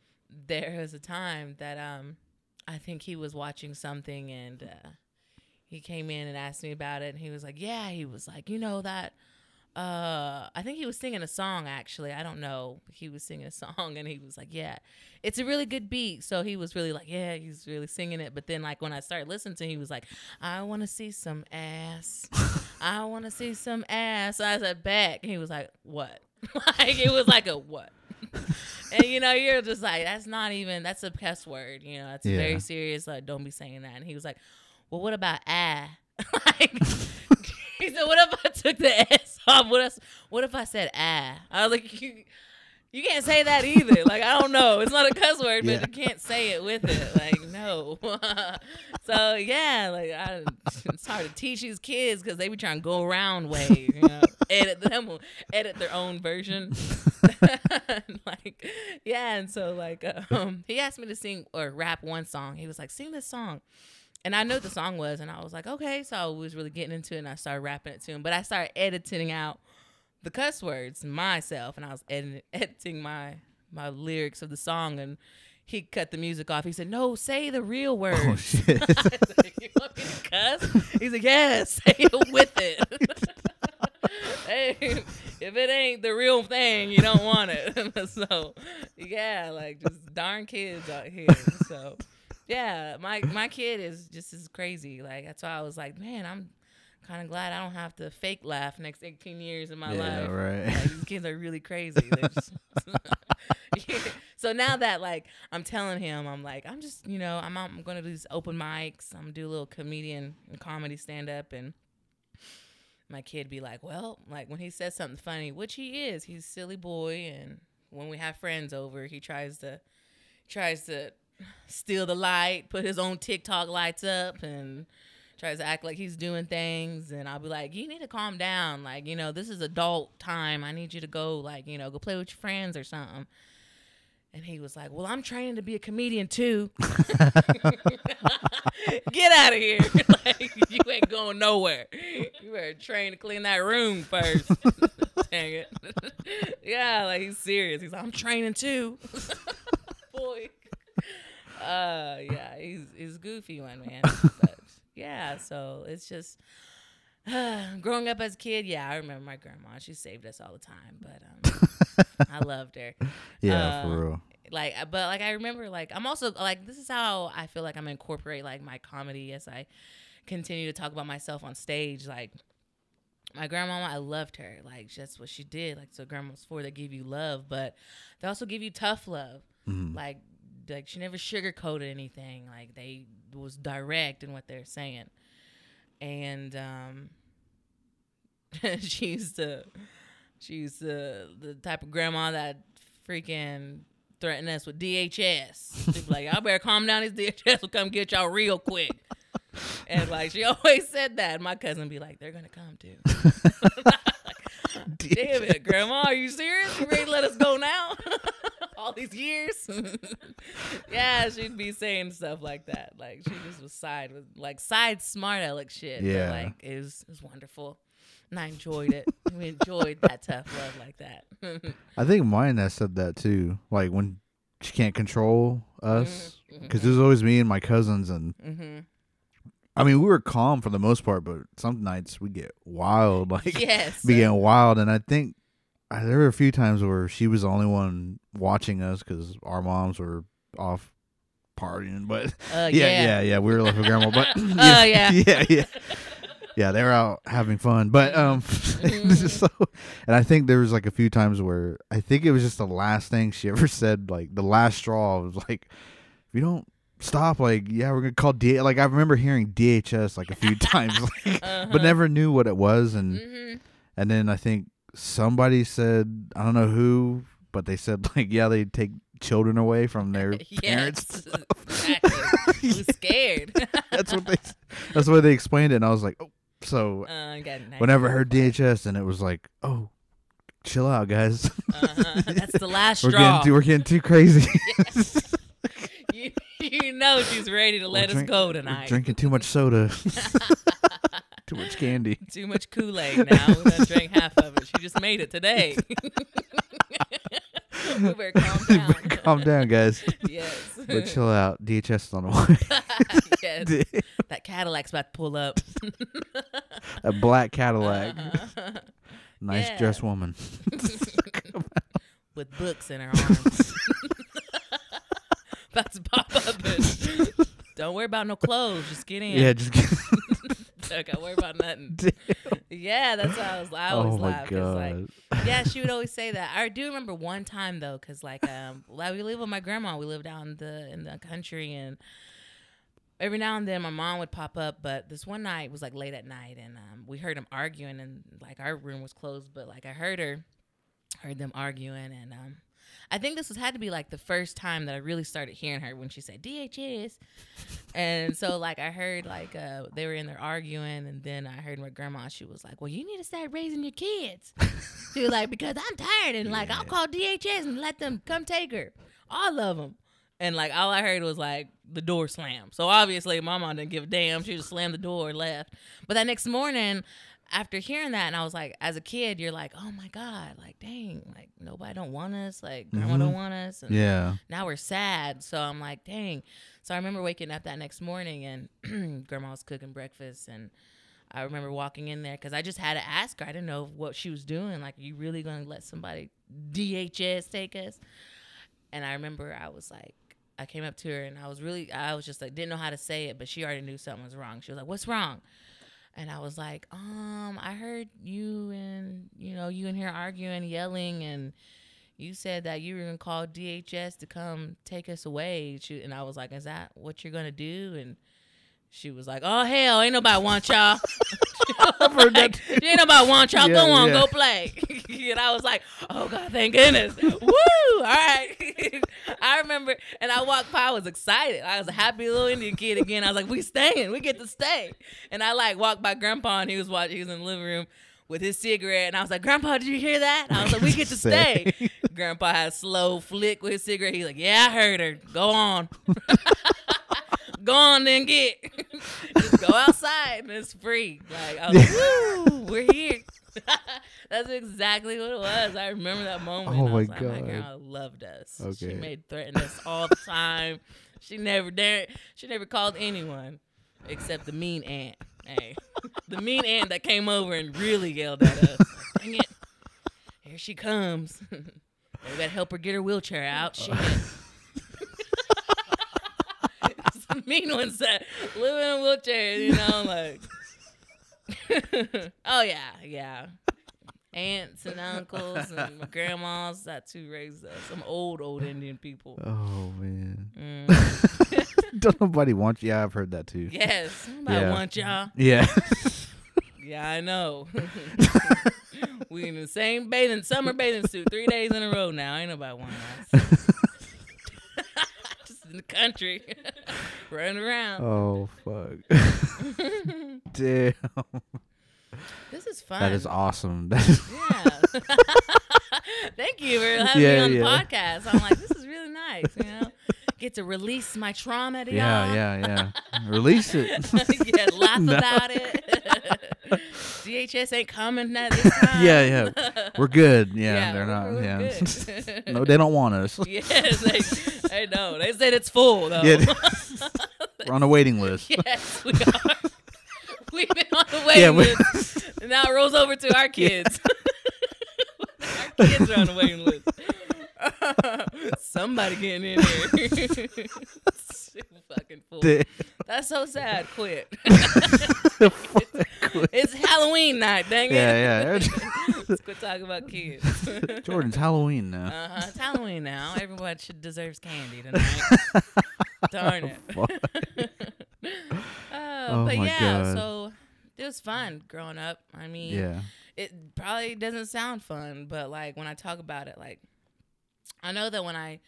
there was a time that um, I think he was watching something and uh, he came in and asked me about it. And he was like, Yeah, he was like, You know that. Uh, I think he was singing a song actually. I don't know. He was singing a song and he was like, Yeah, it's a really good beat. So he was really like, Yeah, he's really singing it. But then, like, when I started listening to him, he was like, I want to see some ass. I want to see some ass. so I said, Back. And he was like, What? like, it was like a what? and you know, you're just like, that's not even that's a cuss word. You know, that's Yeah. very serious. Like, don't be saying that. And he was like, Well, what about ah? like he said, What if I took the S off? What if what if I said ah? I was like, You you can't say that either. Like, I don't know. It's not a cuss word, but you can't say it with it. Like, no. so yeah, like I, it's hard to teach these kids because they be trying to go around way, you know, edit them, edit their own version. like, yeah, and so like, um, he asked me to sing or rap one song. He was like, "Sing this song." And I knew what the song was, and I was like, okay. So I was really getting into it, and I started rapping it to him. But I started editing out the cuss words myself, and I was editing, editing my my lyrics of the song, and he cut the music off. He said, "No, say the real oh, words." Oh shit. Like, you want me to cuss? He's like, yes, say it with it. hey, if it ain't the real thing, you don't want it. so, yeah, like just darn kids out here. So, yeah, my my kid is just as crazy. Like that's why I was like, man, I'm kind of glad I don't have to fake laugh next 18 years of my yeah, life. right. Like, these kids are really crazy. Just- Yeah. So now that like I'm telling him, I'm like, I'm just, you know, I'm I'm gonna do these open mics. I'm gonna do a little comedian and comedy stand up and my kid be like, Well, like when he says something funny, which he is, he's a silly boy and when we have friends over, he tries to tries to steal the light, put his own TikTok lights up, and tries to act like he's doing things. And I'll be like, you need to calm down. Like, you know, this is adult time. I need you to go, like, you know, go play with your friends or something. And he was like, Well, I'm training to be a comedian too. Get out of here. like, you ain't going nowhere. You better train to clean that room first. Dang it. yeah, like he's serious. He's like, I'm training too. Uh yeah, he's he's goofy one, man. But yeah, so it's just growing up as a kid, yeah, I remember my grandma. She saved us all the time, but um, I loved her. Yeah, Uh, for real. Like, but like I remember, like I'm also like this is how I feel like I'm incorporate like my comedy as I continue to talk about myself on stage. Like my grandmama, I loved her. Like that's what she did. Like so, grandma's for they give you love, but they also give you tough love. Mhm. Like like she never sugarcoated anything. Like they was direct in what they're saying, and um, she used to she used to the type of grandma that freaking threaten us with DHS. She'd be like, "Y'all better calm down. This DHS will come get y'all real quick." And like she always said that. My cousin be like, "They're gonna come too." Damn it, Grandma, are you serious? You ready to let us go now? All these years? yeah, she'd be saying stuff like that. Like she just was side with like side smart aleck shit. but, Yeah. like it was it was wonderful. And I enjoyed it. We enjoyed that tough love like that. I think mine that said that too. Like when she can't control us, because it was always me and my cousins, and mm-hmm. I mean we were calm for the most part, but some nights we get wild, like Yes. be getting wild. And I think uh, there were a few times where she was the only one watching us because our moms were off partying. But Uh, yeah, yeah, yeah, we were left with grandma. But Oh, yeah. yeah, yeah, yeah. They were out having fun, but um, so and I think there was like a few times where I think it was just the last thing she ever said. Like the last straw was like, if you don't stop, like yeah, we're gonna call D. Like I remember hearing DHS like a few times, like, Uh-huh. but never knew what it was. And hmm and then I think somebody said I don't know who, but they said like yeah, they take children away from their parents. Yes. exactly. I was scared. That's what they. That's why they explained it, and I was like, oh. So Uh, whenever I heard. DHS, and it was like, oh, chill out, guys. Uh-huh. That's the last we're straw. getting too, we're getting too crazy. you, you know she's ready to let We're us drink- go tonight. drinking too much soda, too much candy. Too much Kool Aid now. We're gonna drink half of it. She just made it today. we better calm down. Calm down, guys. yes. But chill out. DHS is on the way. yes. That Cadillac's about to pull up. A black Cadillac, Uh-huh. nice Yeah. dressed woman. With books in her arms. about to pop up. And don't worry about no clothes. Just get in. Yeah, just. Don't gotta worry about nothing. Yeah, that's why I was. I always oh my laugh. 'cause, like, god. yeah, she would always say that. I do remember one time though, because like um, like we live with my grandma. We lived out in the in the country, and every now and then my mom would pop up. But this one night was like late at night, and um, we heard them arguing, and like our room was closed, but like I heard her, heard them arguing, and um, I think this was had to be like the first time that I really started hearing her when she said DHS. And so like I heard like uh they were in there arguing and then I heard my grandma she was like, "Well, you need to start raising your kids." she was like, "Because I'm tired and like I'll call DHS and let them come take her. All of them." And like all I heard was like the door slam. So obviously my mom didn't give a damn. She just slammed the door and left. But that next morning after hearing that and I was like as a kid you're like, "Oh my god, like dang, like nobody don't want us, like grandma Mhm. don't want us." And Yeah. now we're sad. So I'm like, dang. So I remember waking up that next morning and grandma was cooking breakfast. And I remember walking in there because I just had to ask her. I didn't know what she was doing. Like, you really going to let somebody DHS take us? And I remember I was like, I came up to her and I was really, I was just like, didn't know how to say it, but she already knew something was wrong. She was like, what's wrong? And I was like, um, I heard you and, you know, you in here arguing, yelling, and you said that you were gonna call DHS to come take us away. She, and I was like, is that what you're gonna do? And she was like, oh hell, ain't nobody want y'all. heard that Like, ain't nobody want y'all. Yeah, go on, yeah. go play. and I was like, oh god, thank goodness. Woo! All right. I remember and I walked by. I was excited. I was a happy little Indian kid again. I was like, "We staying. We get to stay." And I like walked by Grandpa, and he was watching. He was in the living room with his cigarette, and I was like, "Grandpa, did you hear that?" I was like, "We get to stay." Grandpa had a slow flick with his cigarette. He's like, "Yeah, I heard her. Go on." Go on then get. Just go outside and it's free. Like I was like, woo, we're here. That's exactly what it was. I remember that moment. Oh I my was like, my God. grandma loved us. Okay. She made threaten us all the time. She never dared. She never called anyone except the mean aunt. Hey, the mean aunt that came over and really yelled at us. Dang it! Here she comes. we gotta help her get her wheelchair out. Shit. Mean ones that live in a wheelchair, you know, like. oh yeah, yeah. Aunts and uncles and grandmas that too raised us. Some old old Indian people. Oh man. Mm. Don't nobody want you. Yeah, I've heard that too. Yes, I Yeah. want y'all. Yeah. Yeah, I know. we in the same bathing summer bathing suit three days in a row now. Ain't nobody want us. In the country, running around. oh fuck. Damn. This is fun. That is awesome. That is Yeah. Thank you for having Yeah, me on the podcast. I'm like, this is really nice. You know, get to release my trauma to yeah, y'all. yeah, yeah. Release it. yeah, laugh No. about it. DHS ain't coming at this time. Yeah, yeah. We're good. Yeah, they're not. yeah. no, they don't want us. yes, they, I know. They said it's full though. Yeah. We're on a waiting list. yes, we are. We've been on the waiting Yeah, list. And now it rolls over to our kids. our kids are on the waiting list. Somebody getting in there. fucking fool. That's so sad. Quit. it's Halloween night, dang it. Yeah, yeah. Let's quit talking about kids. Jordan's Halloween now. Uh huh. It's Halloween now. Everyone should deserves candy tonight. Darn it. Uh, Oh but my yeah, God. so it was fun growing up. I mean, Yeah. it probably doesn't sound fun, but like when I talk about it, like I know that when I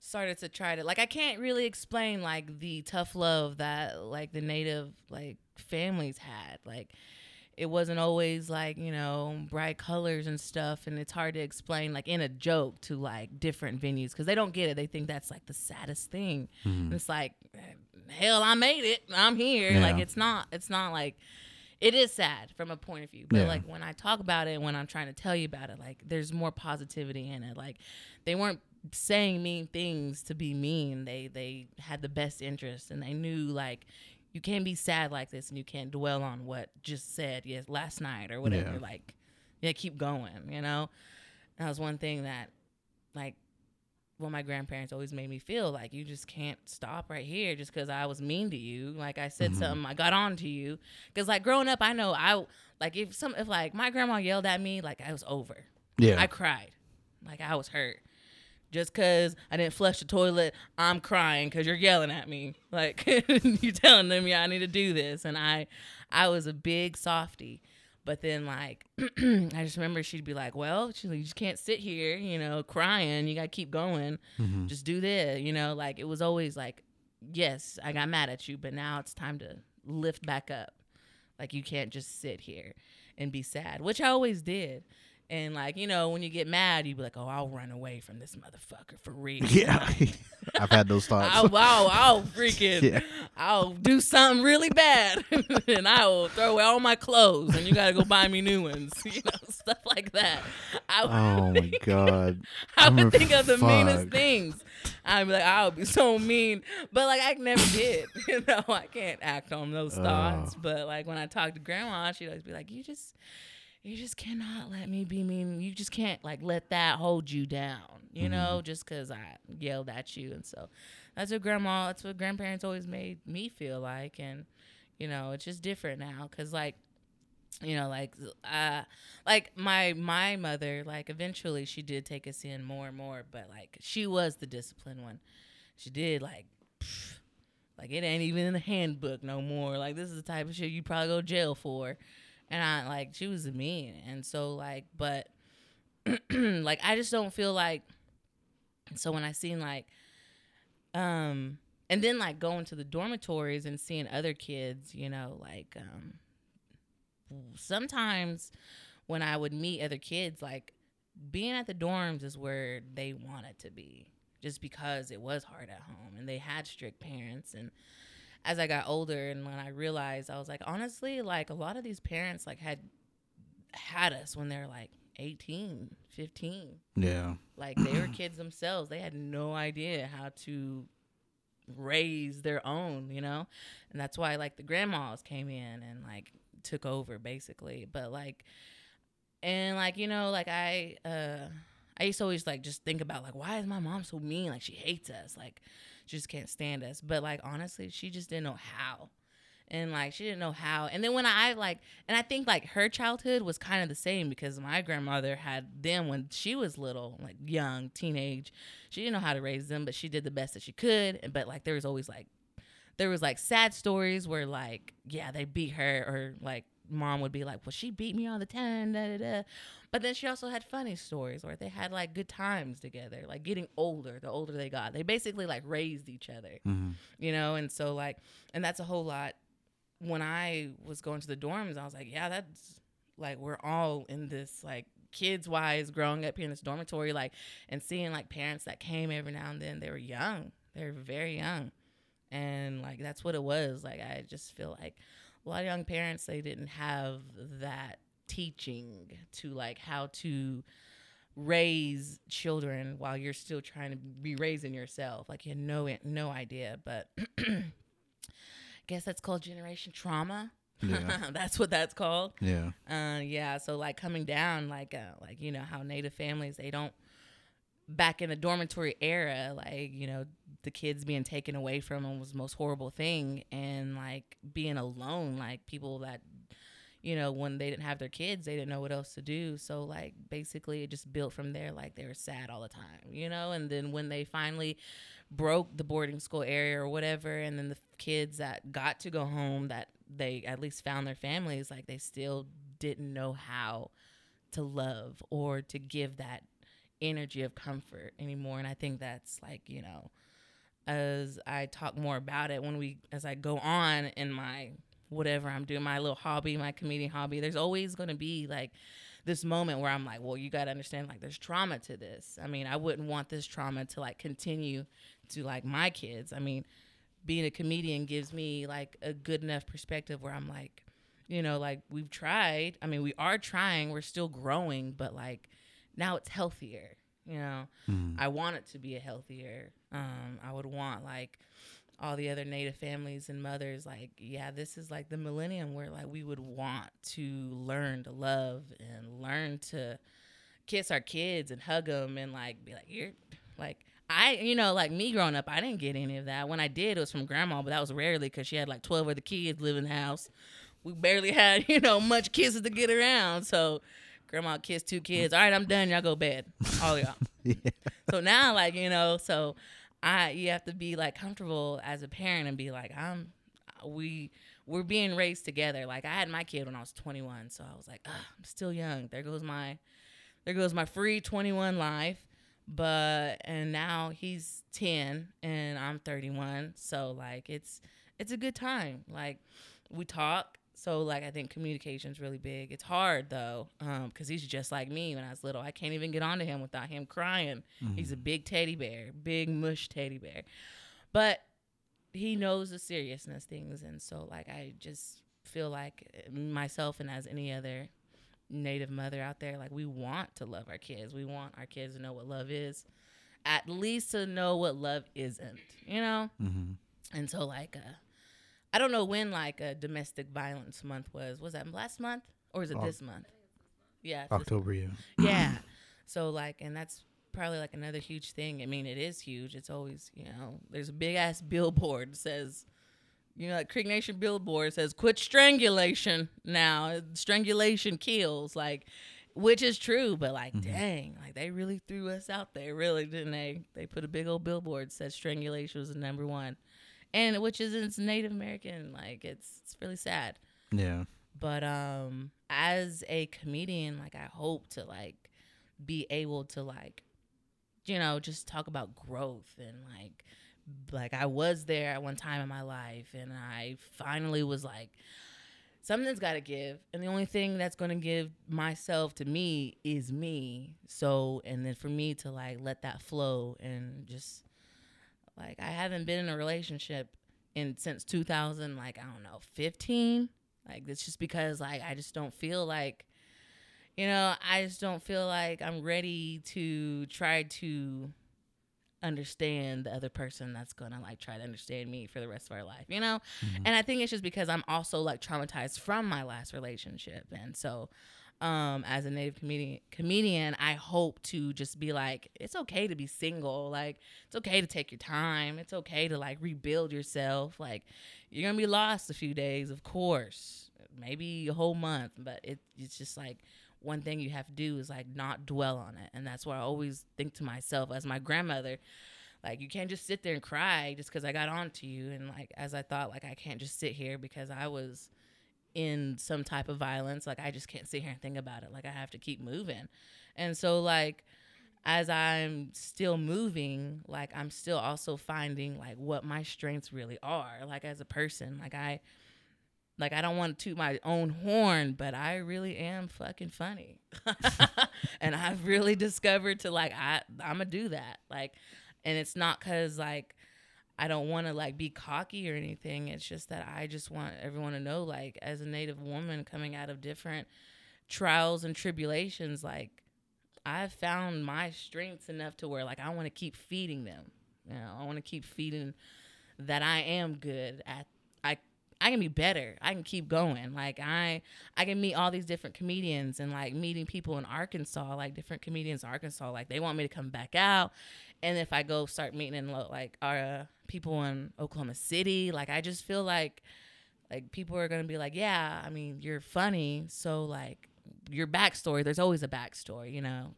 started to try to like I can't really explain like the tough love that like the native like families had. Like it wasn't always like, you know, bright colors and stuff and it's hard to explain like in a joke to like different venues cuz they don't get it. They think that's like the saddest thing. And it's like hell, I made it. I'm here. Like it's not it's not like it is sad from a point of view but Yeah. like when i talk about it when i'm trying to tell you about it like there's more positivity in it like they weren't saying mean things to be mean they they had the best interest and they knew like you can't be sad like this and you can't dwell on what just said yes last night or whatever Yeah. like yeah keep going you know that was one thing that like well my grandparents always made me feel like you just can't stop right here just because i was mean to you. Like i said mm-hmm. something i got on to you. Because like growing up i know i like if some if like my grandma yelled at me like i was over. Yeah. i cried. Like i was hurt. Just because i didn't flush the toilet i'm crying because you're yelling at me. Like you're telling them yeah i need to do this and i i was a big softy but then like I just remember she'd be like, "Well, she's like, you just can't sit here, you know, crying. You gotta keep going. Mhm. Just do this, you know." Like it was always like, "Yes, I got mad at you, but now it's time to lift back up. Like you can't just sit here and be sad," which I always did. And like you know, when you get mad, you be like, "Oh, I'll run away from this motherfucker for real." Yeah. I've had those thoughts. I'll, I'll, I'll freaking, Yeah. I'll do something really bad, and I will throw away all my clothes, and you gotta go buy me new ones, you know, stuff like that. I, oh my god. I I'm would think of the meanest things. I'd be like, I would be so mean, but like I never did. You know, I can't act on those thoughts. But like when I talk to grandma, she'd always be like, "You just, you just cannot let me be mean. You just can't like let that hold you down. You Mm-hmm. know, just because I yelled at you." And so that's what grandma, that's what grandparents always made me feel like, and you know, it's just different now because like you know like uh like my my mother like eventually she did take us in more and more but like she was the disciplined one she did like pff, like it ain't even in the handbook no more like this is the type of shit you probably go to jail for and i like she was mean. And so like but like i just don't feel like so when i seen like um and then like going to the dormitories and seeing other kids you know like um sometimes when i would meet other kids like being at the dorms is where they wanted to be just because it was hard at home and they had strict parents and as i got older and when i realized i was like honestly like a lot of these parents like had had us when they're like 18 15 Yeah. like they were kids themselves. They had no idea how to raise their own, you know? And that's why like the grandmas came in and like took over basically. But like and like, you know, like I uh I used to always like just think about like why is my mom so mean? Like she hates us. Like just can't stand us. But like honestly, she just didn't know how. And like she didn't know how. And then when I like and I think like her childhood was kind of the same because my grandmother had them when she was little, like young, teenage. She didn't know how to raise them, but she did the best that she could. But like there was always like there was like sad stories where like yeah they beat her or like mom would be like well she beat me all the time da, da, da. but then she also had funny stories where they had like good times together like getting older the older they got. They basically like raised each other Mhm. you know? And so like and that's a whole lot. When i was going to the dorms i was like yeah that's like we're all in this like kids wise growing up here in this dormitory like and seeing like parents that came every now and then they were young. They were very young. And like that's what it was. Like i just feel like a lot of young parents they didn't have that teaching to like how to raise children while you're still trying to be raising yourself like you had no no idea but guess that's called generation trauma Yeah. that's what that's called Yeah. uh, yeah. So like coming down, like uh, like you know how Native families they don't back in the dormitory era, like you know the kids being taken away from them was the most horrible thing, and like being alone, like people that you know when they didn't have their kids, they didn't know what else to do. So like basically it just built from there. Like they were sad all the time, you know. And then when they finally broke the boarding school area or whatever, and then the kids that got to go home that they at least found their families, like they still didn't know how to love or to give that energy of comfort anymore. And I think that's like, you know, as I talk more about it when we as I go on in my whatever I'm doing, my little hobby, my comedian hobby, there's always gonna be like this moment where I'm like, well, you gotta understand like there's trauma to this. I mean, I wouldn't want this trauma to like continue to like my kids. I mean, being a comedian gives me like a good enough perspective where I'm like, you know, like we've tried. I mean, we are trying, we're still growing, but like now it's healthier. You know, Mhm. I want it to be a healthier. Um, I would want like all the other native families and mothers like yeah this is like the millennium where like we would want to learn to love and learn to kiss our kids and hug them and like be like you're like I, you know, like me growing up, I didn't get any of that. When I did, it was from grandma, but that was rarely because she had like 12 other kids live in the house. We barely had, you know, much kisses to get around. So grandma kissed two kids. All right, I'm done. Y'all go bed. All y'all. Yeah. So now, like, you know, so I, you have to be like comfortable as a parent and be like, I'm, we, we're being raised together. Like I had my kid when I was 21. So I was like, "Ugh, I'm still young. There goes my, there goes my free 21 life but and now he's 10 and I'm 31 so like it's it's a good time like we talk so like I think communication is really big. It's hard though um cuz he's just like me when I was little. I can't even get onto him without him crying. He's a big teddy bear big mush teddy bear. But he knows the seriousness things and so like I just feel like uh, myself and as any other native mother out there like we want to love our kids. We want our kids to know what love is at least to know what love isn't you know? Mhm. and so like uh i don't know when like a domestic violence month was was that last month or is it Oc- this month yeah October, yeah. yeah. So like, and that's probably like another huge thing. I mean, it is huge. It's always, you know, there's a big ass billboard that says, you know, like Creek Nation billboard says, quit strangulation now. Strangulation kills. Like, which is true, but like, mm-hmm. dang, like they really threw us out there, really, didn't they? They put a big old billboard that said strangulation was the number one. And which is it's Native American, like it's it's really sad Yeah. but um as a comedian like i hope to like be able to like you know just talk about growth and like like I was there at one time in my life and I finally was like something's got to give and the only thing that's going to give myself to me is me so and then for me to like let that flow and just like i haven't been in a relationship in since 2000 like i don't know 15 like it's just because like i just don't feel like you know i just don't feel like i'm ready to try to understand the other person that's gonna like try to understand me for the rest of our life, you know? Mm-hmm. And I think it's just because I'm also like traumatized from my last relationship. And so um as a native comedian comedian, I hope to just be like, it's okay to be single. Like it's okay to take your time. It's okay to like rebuild yourself. Like you're gonna be lost a few days, of course. Maybe a whole month, but it, it's just like one thing you have to do is like not dwell on it. And that's what I always think to myself as my grandmother. Like you can't just sit there and cry just because I got on to you. And like as I thought, like I can't just sit here because I was in some type of violence. Like I just can't sit here and think about it. Like I have to keep moving. And so like as I'm still moving, like I'm still also finding like what my strengths really are, like as a person. Like I like I don't want to toot my own horn, but I really am fucking funny. and I've really discovered to like I I'm gonna do that. Like and it's not cuz like I don't want to like be cocky or anything. It's just that I just want everyone to know like as a native woman coming out of different trials and tribulations like I've found my strengths enough to where like I want to keep feeding them. You know, I want to keep feeding that I am good at I I can be better. I can keep going. Like I I can meet all these different comedians and like meeting people in Arkansas, like different comedians in Arkansas, like they want me to come back out. And if I go start meeting in like our uh, people in Oklahoma City, like I just feel like like people are gonna be like, yeah, I mean you're funny, so like your backstory. There's always a backstory, you know.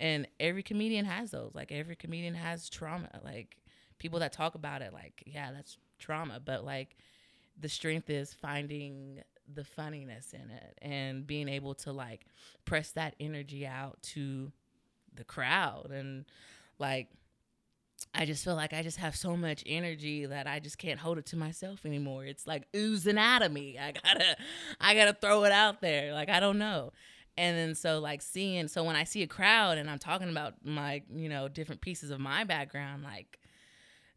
And every comedian has those. Like every comedian has trauma. Like people that talk about it, like yeah, that's trauma, but like the strength is finding the funniness in it and being able to like press that energy out to the crowd and like I just feel like I just have so much energy that I just can't hold it to myself anymore. It's like oozing out of me. I gotta, I gotta throw it out there. Like I don't know. And then so like seeing, so when I see a crowd and I'm talking about my, you know, different pieces of my background, like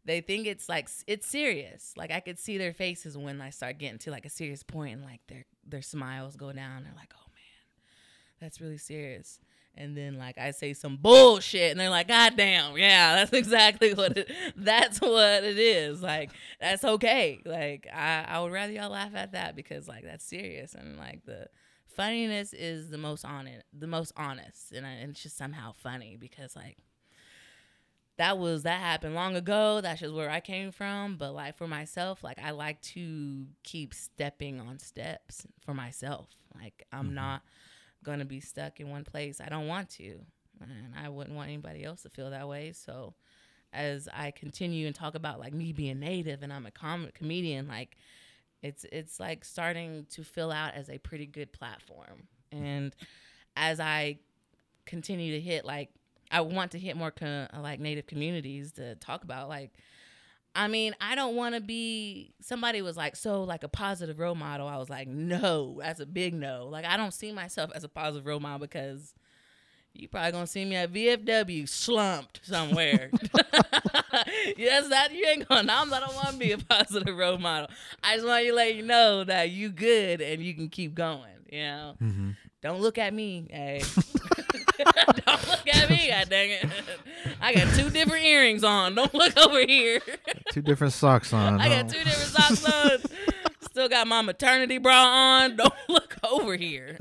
they think it's like it's serious. Like I could see their faces when I start getting to like a serious point and like their their smiles go down. They're like, "Oh man, that's really serious." And then like I say some bullshit and they're like, "God damn, yeah, that's exactly what it that's what it is." Like that's okay. Like I I would rather y'all laugh at that because like that's serious and like the funniness is the most honest, the most honest, and, I, and it's just somehow funny because like that was that happened long ago. That's just where I came from. But like for myself, like I like to keep stepping on steps for myself. Like I'm mm-hmm. not gonna be stuck in one place. I don't want to, and I wouldn't want anybody else to feel that way. So as I continue and talk about like me being native and I'm a com- comedian, like it's it's like starting to fill out as a pretty good platform. And as I continue to hit like I want to hit more con- like native communities to talk about like I mean, I don't want to be somebody was like so like a positive role model. I was like, "No, that's a big no." Like I don't see myself as a positive role model because you probably going to see me at VFW slumped somewhere. yes, that you ain't going. to I'm, I don't want to be a positive role model. I just want you to let you know that you good and you can keep going, you know. Mm-hmm. Don't look at me, hey. Don't look at me, god dang it. I got two different earrings on. Don't look over here. two different socks on. I got two different socks on. Still got my maternity bra on. Don't look over here.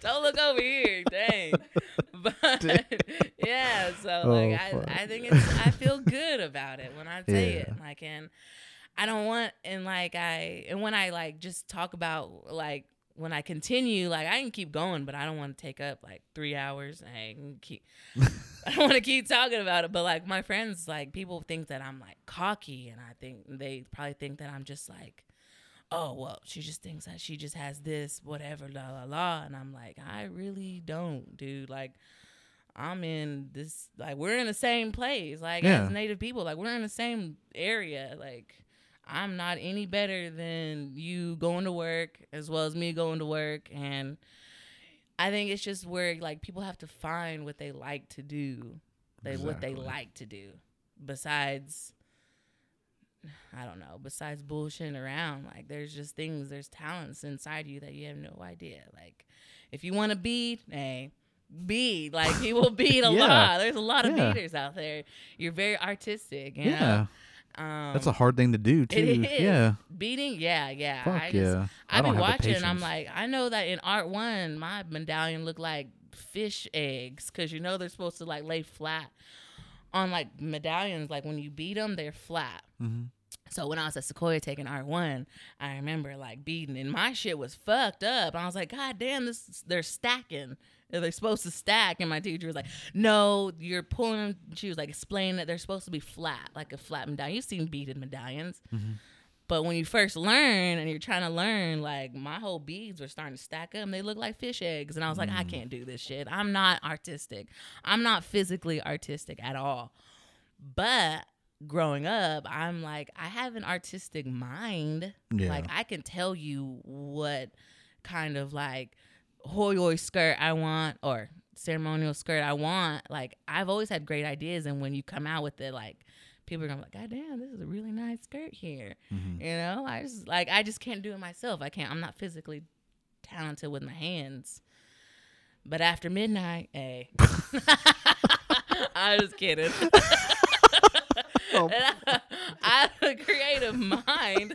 Don't look over here. Dang. But yeah, so oh, like I, I think it's I feel good about it when I say yeah. it. Like and I don't want and like I and when I like just talk about like when I continue, like I can keep going, but I don't want to take up like three hours. I can keep, I don't want to keep talking about it. But like my friends, like people think that I'm like cocky, and I think they probably think that I'm just like, oh well, she just thinks that she just has this, whatever, la la la. And I'm like, I really don't, dude. Like, I'm in this like we're in the same place like Yeah. as native people like we're in the same area like I'm not any better than you going to work as well as me going to work and I think it's just where like people have to find what they like to do they what they like to do besides I don't know, besides bullshitting around, like there's just things, there's talents inside you that you have no idea. Like if you want to beat, hey, beat. Like people beat a Yeah. lot. There's a lot of Yeah. beaters out there. You're very artistic, you Yeah. know? Um, That's a hard thing to do too. Yeah. beating, yeah, yeah. Fuck I just, yeah. I I be don't have the watching. I'm like, I know that in art one, my medallion looked like fish eggs because you know they're supposed to like lay flat on like medallions. Like when you beat them, they're flat. Mhm. So when I was at Sequoyah taking art one, I remember like beating, and my shit was fucked up. I was like, God damn, this they're stacking. They're supposed to stack, and my teacher was like, "No, you're pulling." them." She was like explaining that they're supposed to be flat, like a flat medallion. You've seen beaded medallions, mm-hmm. but when you first learn and you're trying to learn, like my whole beads were starting to stack up, and they look like fish eggs. And I was like, I mm. can't do this shit. I'm not artistic. I'm not physically artistic at all. But growing up, I'm like, I have an artistic mind. Yeah. Like I can tell you what kind of like hoy hoy skirt I want or ceremonial skirt I want. Like I've always had great ideas, and when you come out with it, like people are gonna be like, God damn, this is a really nice skirt here. Mhm. You know, I just like I just can't do it myself. I can't. I'm not physically talented with my hands. But after midnight, hey, I was kidding. Oh. I, I have a creative mind.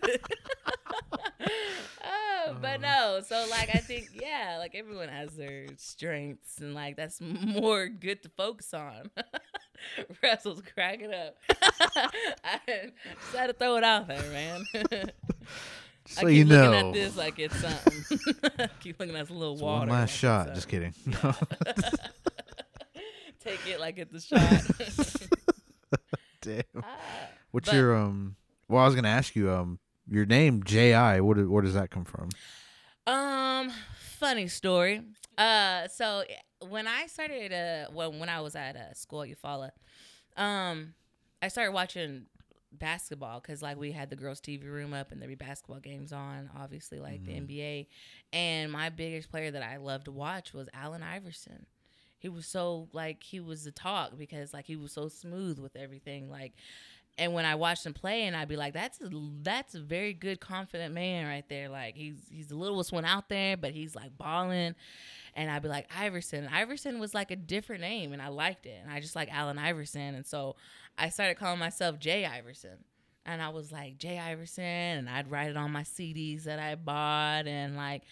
Oh, but no, so like I think yeah, like everyone has their strengths, and like that's more good to focus on. Russell's cracking up. I just had to throw it out there, man. So I keep you looking know. at this like it's something. keep looking at this little It's water. one like last it's shot. Just kidding. Take it like it's a shot. Damn. Ah, What's your um? Well, I was gonna ask you um. Your name Ji. What where does that come from? Um, funny story. Uh, so when I started, uh, when when I was at uh, school at Eufaula, um, I started watching basketball because like we had the girls' TV room up and there'd be basketball games on, obviously like the NBA. And my biggest player that I loved to watch was Allen Iverson. He was so like he was the talk because like he was so smooth with everything like and when I watched him play, and I'd be like, "That's a, that's a very good, confident man right there. Like he's he's the littlest one out there, but he's like balling." And I'd be like, "Iverson." Iverson was like a different name, and I liked it. And I just like Allen Iverson, and so I started calling myself Jay Iverson. And I was like Jay Iverson, and I'd write it on my CDs that I bought, and like,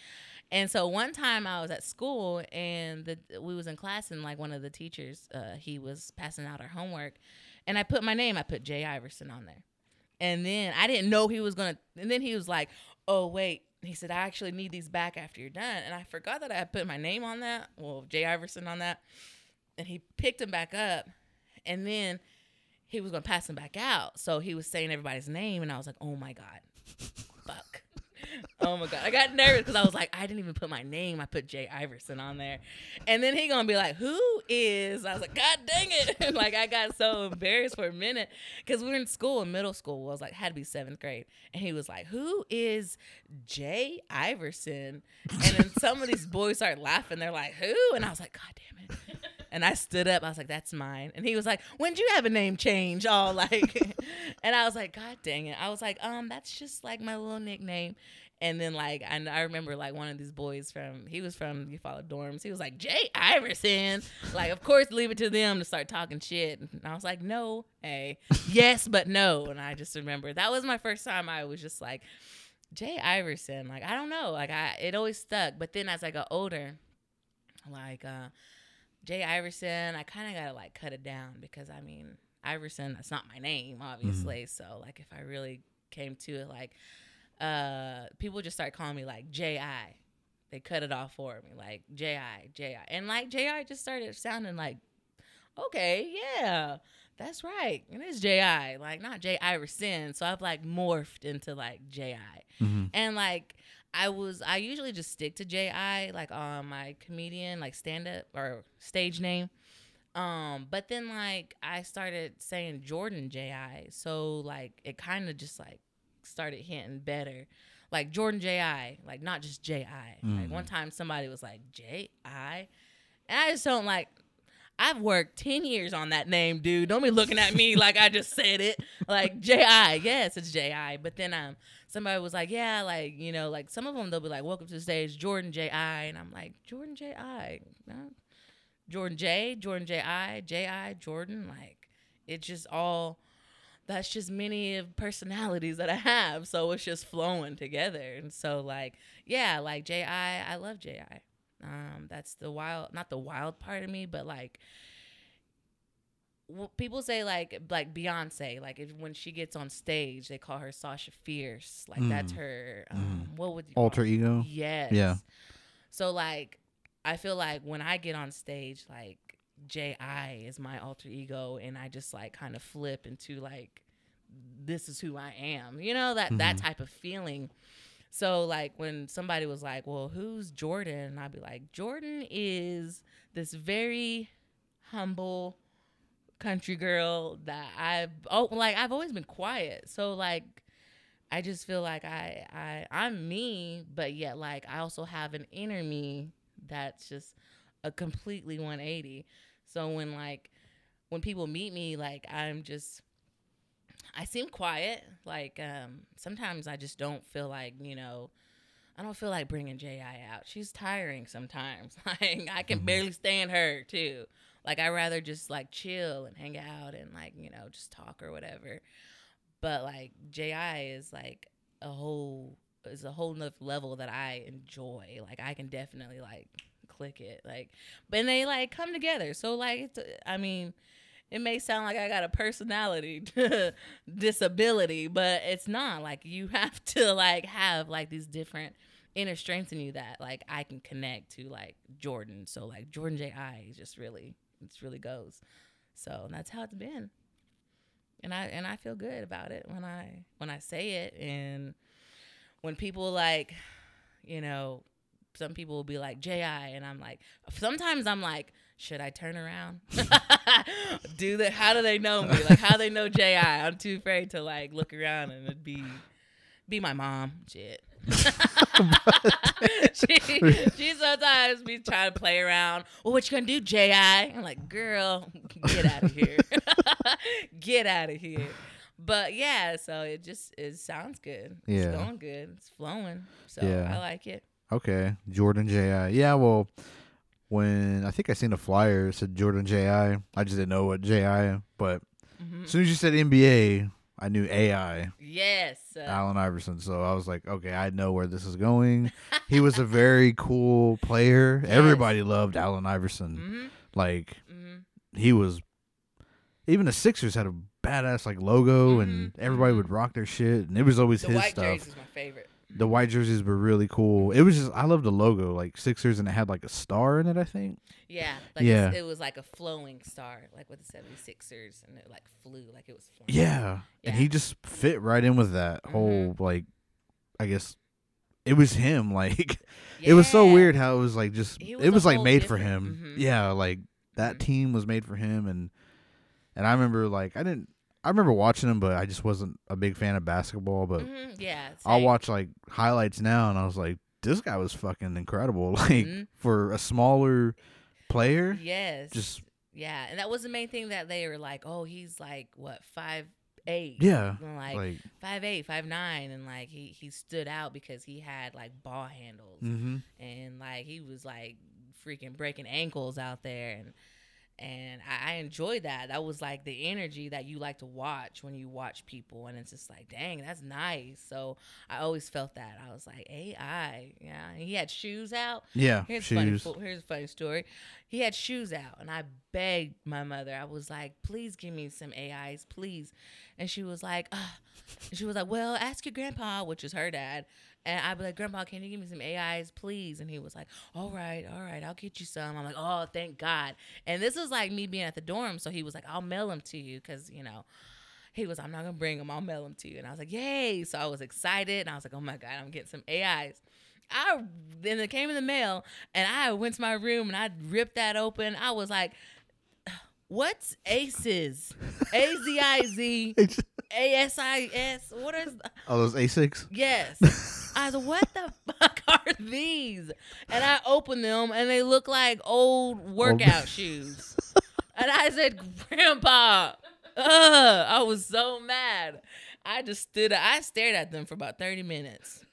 and so one time I was at school, and the, we was in class, and like one of the teachers, uh, he was passing out our homework, and I put my name. I put Jay Iverson on there. And then I didn't know he was gonna. And then he was like, "Oh wait," he said, "I actually need these back after you're done." And I forgot that I had put my name on that. Well, Jay Iverson on that. And he picked them back up, and then he was gonna pass them back out. So he was saying everybody's name, and I was like, "Oh my god, fuck." Oh my god, I got nervous because I was like, I didn't even put my name. I put Jay Iverson on there, and then he gonna be like, "Who is?" I was like, "God dang it!" like I got so embarrassed for a minute because we were in school in middle school. I was like, had to be seventh grade, and he was like, "Who is Jay Iverson?" And then some of these boys start laughing. They're like, "Who?" And I was like, "God damn it!" And I stood up. I was like, "That's mine." And he was like, "When'd you have a name change?" All like, and I was like, "God dang it!" I was like, "Um, that's just like my little nickname." And then like and I remember like one of these boys from he was from Eufaula dorms. He was like Jay Iverson. Like of course leave it to them to start talking shit. And I was like no, hey, yes but no. And I just remember that was my first time I was just like Jay Iverson. Like I don't know. Like I it always stuck. But then as I got older, like uh Jay Iverson, I kind of got to like cut it down because I mean Iverson that's not my name obviously. So like if I really came to it like uh people just start calling me like J.I. They cut it off for me, like J.I., J.I. And like J.I. just started sounding like, okay, yeah, that's right. And It is J.I., like not J. Iverson. So I've like morphed into like J.I. Mhm. And like I was, I usually just stick to J.I., like on my comedian, like stand up or stage name. Um, but then like I started saying Jordan J.I. So like it kind of just like started hitting better. Like Jordan J.I., like not just J.I. Like one time somebody was like J.I. And I just don't like I've worked 10 years on that name, dude. Don't be looking at me like I just said it. Like J.I. Yes, it's J.I. But then um somebody was like, yeah, like, you know, like some of them they'll be like, welcome to the stage, Jordan J.I. And I'm like, Jordan J.I. Jordan J, Jordan J.I., J.I., Jordan. Like, it's just all, that's just many of personalities that I have. So it's just flowing together. And so, like, yeah, like J.I., I love J.I. Um, that's the wild, not the wild part of me, but like, people say like like Beyonce, like if when she gets on stage, they call her Sasha Fierce. Like that's Mm. her. Um, What would you Alter ego. Yes. Yeah. So like I feel like when I get on stage, like J.I. is my alter ego and I just like kind of flip into like this is who I am. You know, that that Mhm. type of feeling. So like when somebody was like, "Well, who's Jordan?" I'd be like, "Jordan is this very humble country girl that I've oh like I've always been quiet. So like I just feel like I I I'm me, but yet like I also have an inner me that's just a completely 180. So when like when people meet me, like I'm just I seem quiet. Like um sometimes I just don't feel like, you know, I don't feel like bringing Ji out. She's tiring sometimes. Like I can Mhm. barely stand her too. Like I rather just like chill and hang out and like you know just talk or whatever. But like Ji is like a whole is a whole nother level that I enjoy. Like I can definitely like click it. Like, but they like come together. So like it's I mean. It may sound like I got a personality disability, but it's not. Like you have to like have like these different inner strengths in you that like I can connect to like Jordan. So like Jordan J I just really it's really goes. So that's how it's been. And I and I feel good about it when I when I say it and when people like, you know, some people will be like J I and I'm like sometimes I'm like, should I turn around? do they how do they know me? Like how they know Ji? I'm too afraid to like look around and it'd be be my mom. Shit. she, she sometimes be trying to play around. Well, what you gonna do, Ji? I'm like, girl, get out of here, get out of here. But yeah, so it just it sounds good. Yeah. It's going good. It's flowing. So Yeah. I like it. Okay, Jordan J.I. Yeah, well, when I think I seen a flyer said Jordan J.I. I just didn't know what J.I. But Mhm. as soon as you said NBA, I knew A.I. Yes. Allen Iverson. So I was like, okay, I know where this is going. he was a very cool player. Yes. Everybody loved Allen Iverson. mhm, Like mhm. he was. Even the Sixers had a badass like logo, and Mhm, everybody mhm. would rock their shit, and it was always The his white stuff. my favorite. The white jerseys were really cool. It was just I love the logo, like Sixers, and it had like a star in it. I think. Yeah, like Yeah. it was like a flowing star, like with the 76ers, and it like flew, like it was flying. Yeah, and he just fit right in with that Mhm. whole like, I guess, it was him. Like it was so weird how it was like just He it was was like made for different- him. mhm. Yeah, like that Mhm. team was made for him, and and I remember like I didn't. I remember watching him, but I just wasn't a big fan of basketball. But Mhm, Yeah, I'll same. watch like highlights now, and I was like, this guy was fucking incredible. Like Mhm. for a smaller player, Yes. just yeah, and that was the main thing that they were like, oh, he's like what five eight. yeah, And, like, like five eight, five nine, and like he he stood out because he had like ball handles, hmm and like he was like freaking breaking ankles out there, and and I, I enjoyed that. That was like the energy that you like to watch when you watch people, and it's just like, dang, that's nice. So I always felt that. I was like, AI, yeah. And he had shoes out. yeah, Here's a funny. Here's a funny story. He had shoes out, and I begged my mother. I was like, "Please give me some AIs, please." And she was like. And she was like, "Well, ask your grandpa, which is her dad." And I'd be like, "Grandpa, can you give me some AIs, please?" And he was like, "All right, all right, I'll get you some." I'm like, "Oh, thank God!" And this is like me being at the dorm, so he was like, "I'll mail them to you," because you know. He was, I'm not gonna bring them. I'll mail them to you. And I was like, yay! So I was excited, and I was like, oh my god, I'm getting some AIs. I then it came in the mail, and I went to my room and I ripped that open. I was like, What's ACES? A Z I Z A S I S. What is? Oh, those Asics. Yes. I was what the fuck are these? And I opened them and they look like old workout shoes. And I said, Grandpa, ugh, I was so mad. I just stood I stared at them for about 30 minutes.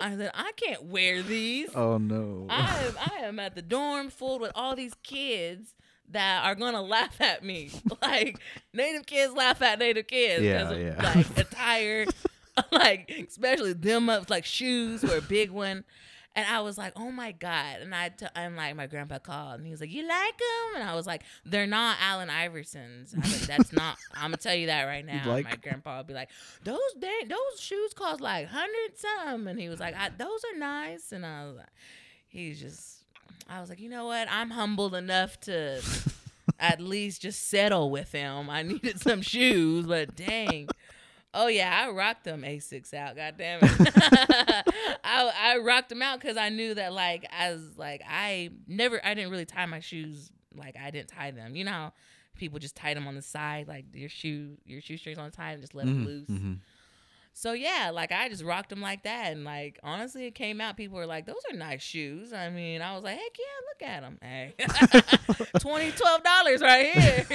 I said, I can't wear these. Oh no. I am, I am at the dorm full with all these kids that are gonna laugh at me. Like native kids laugh at native kids Yeah, of yeah. like attire, like especially them up like shoes were a big one. And I was like, oh my god! And I, t- I'm like, my grandpa called and he was like, you like them? And I was like, they're not Allen Iversons. I was like, that's not. I'm gonna tell you that right now. like my grandpa would be like, those dang, those shoes cost like hundred some, and he was like, I, those are nice. And I was like, he's just I was like, you know what? I'm humbled enough to at least just settle with him. I needed some shoes, but dang. Oh yeah, I rocked them Asics out. God damn it, I I rocked them out because I knew that like as like I never I didn't really tie my shoes like I didn't tie them. You know, how people just tie them on the side like your shoe your shoestrings on tie and just let them Mhm, loose. mhm. So yeah, like I just rocked them like that, and like honestly, it came out. People were like, "Those are nice shoes." I mean, I was like, "Heck yeah, look at them! Hey, twenty, twelve dollars right here."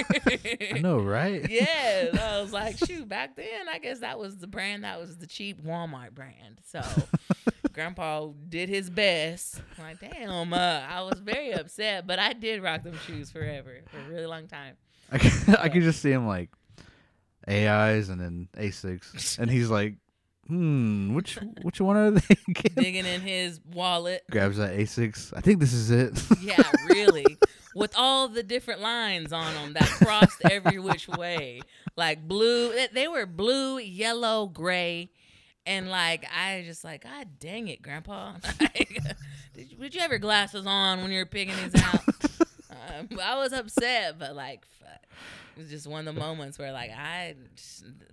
I know, right? yeah, I was like, "Shoot!" Back then, I guess that was the brand. That was the cheap Walmart brand. So, Grandpa did his best. Like, damn, uh, I was very upset, but I did rock them shoes forever for a really long time. I can, I can just see him like AIs and then Asics, and he's like, "Hmm, which which one are they?" again?" Digging in his wallet. Grabs that Asics. I think this is it. Yeah, really. With all the different lines on them that crossed every which way. Like blue, they- they were blue, yellow, gray. And like, I just like, God dang it, Grandpa. Like, did, you, did you have your glasses on when you were picking these out? Um, I was upset, but like, fuck. It was just one of the moments where like, I,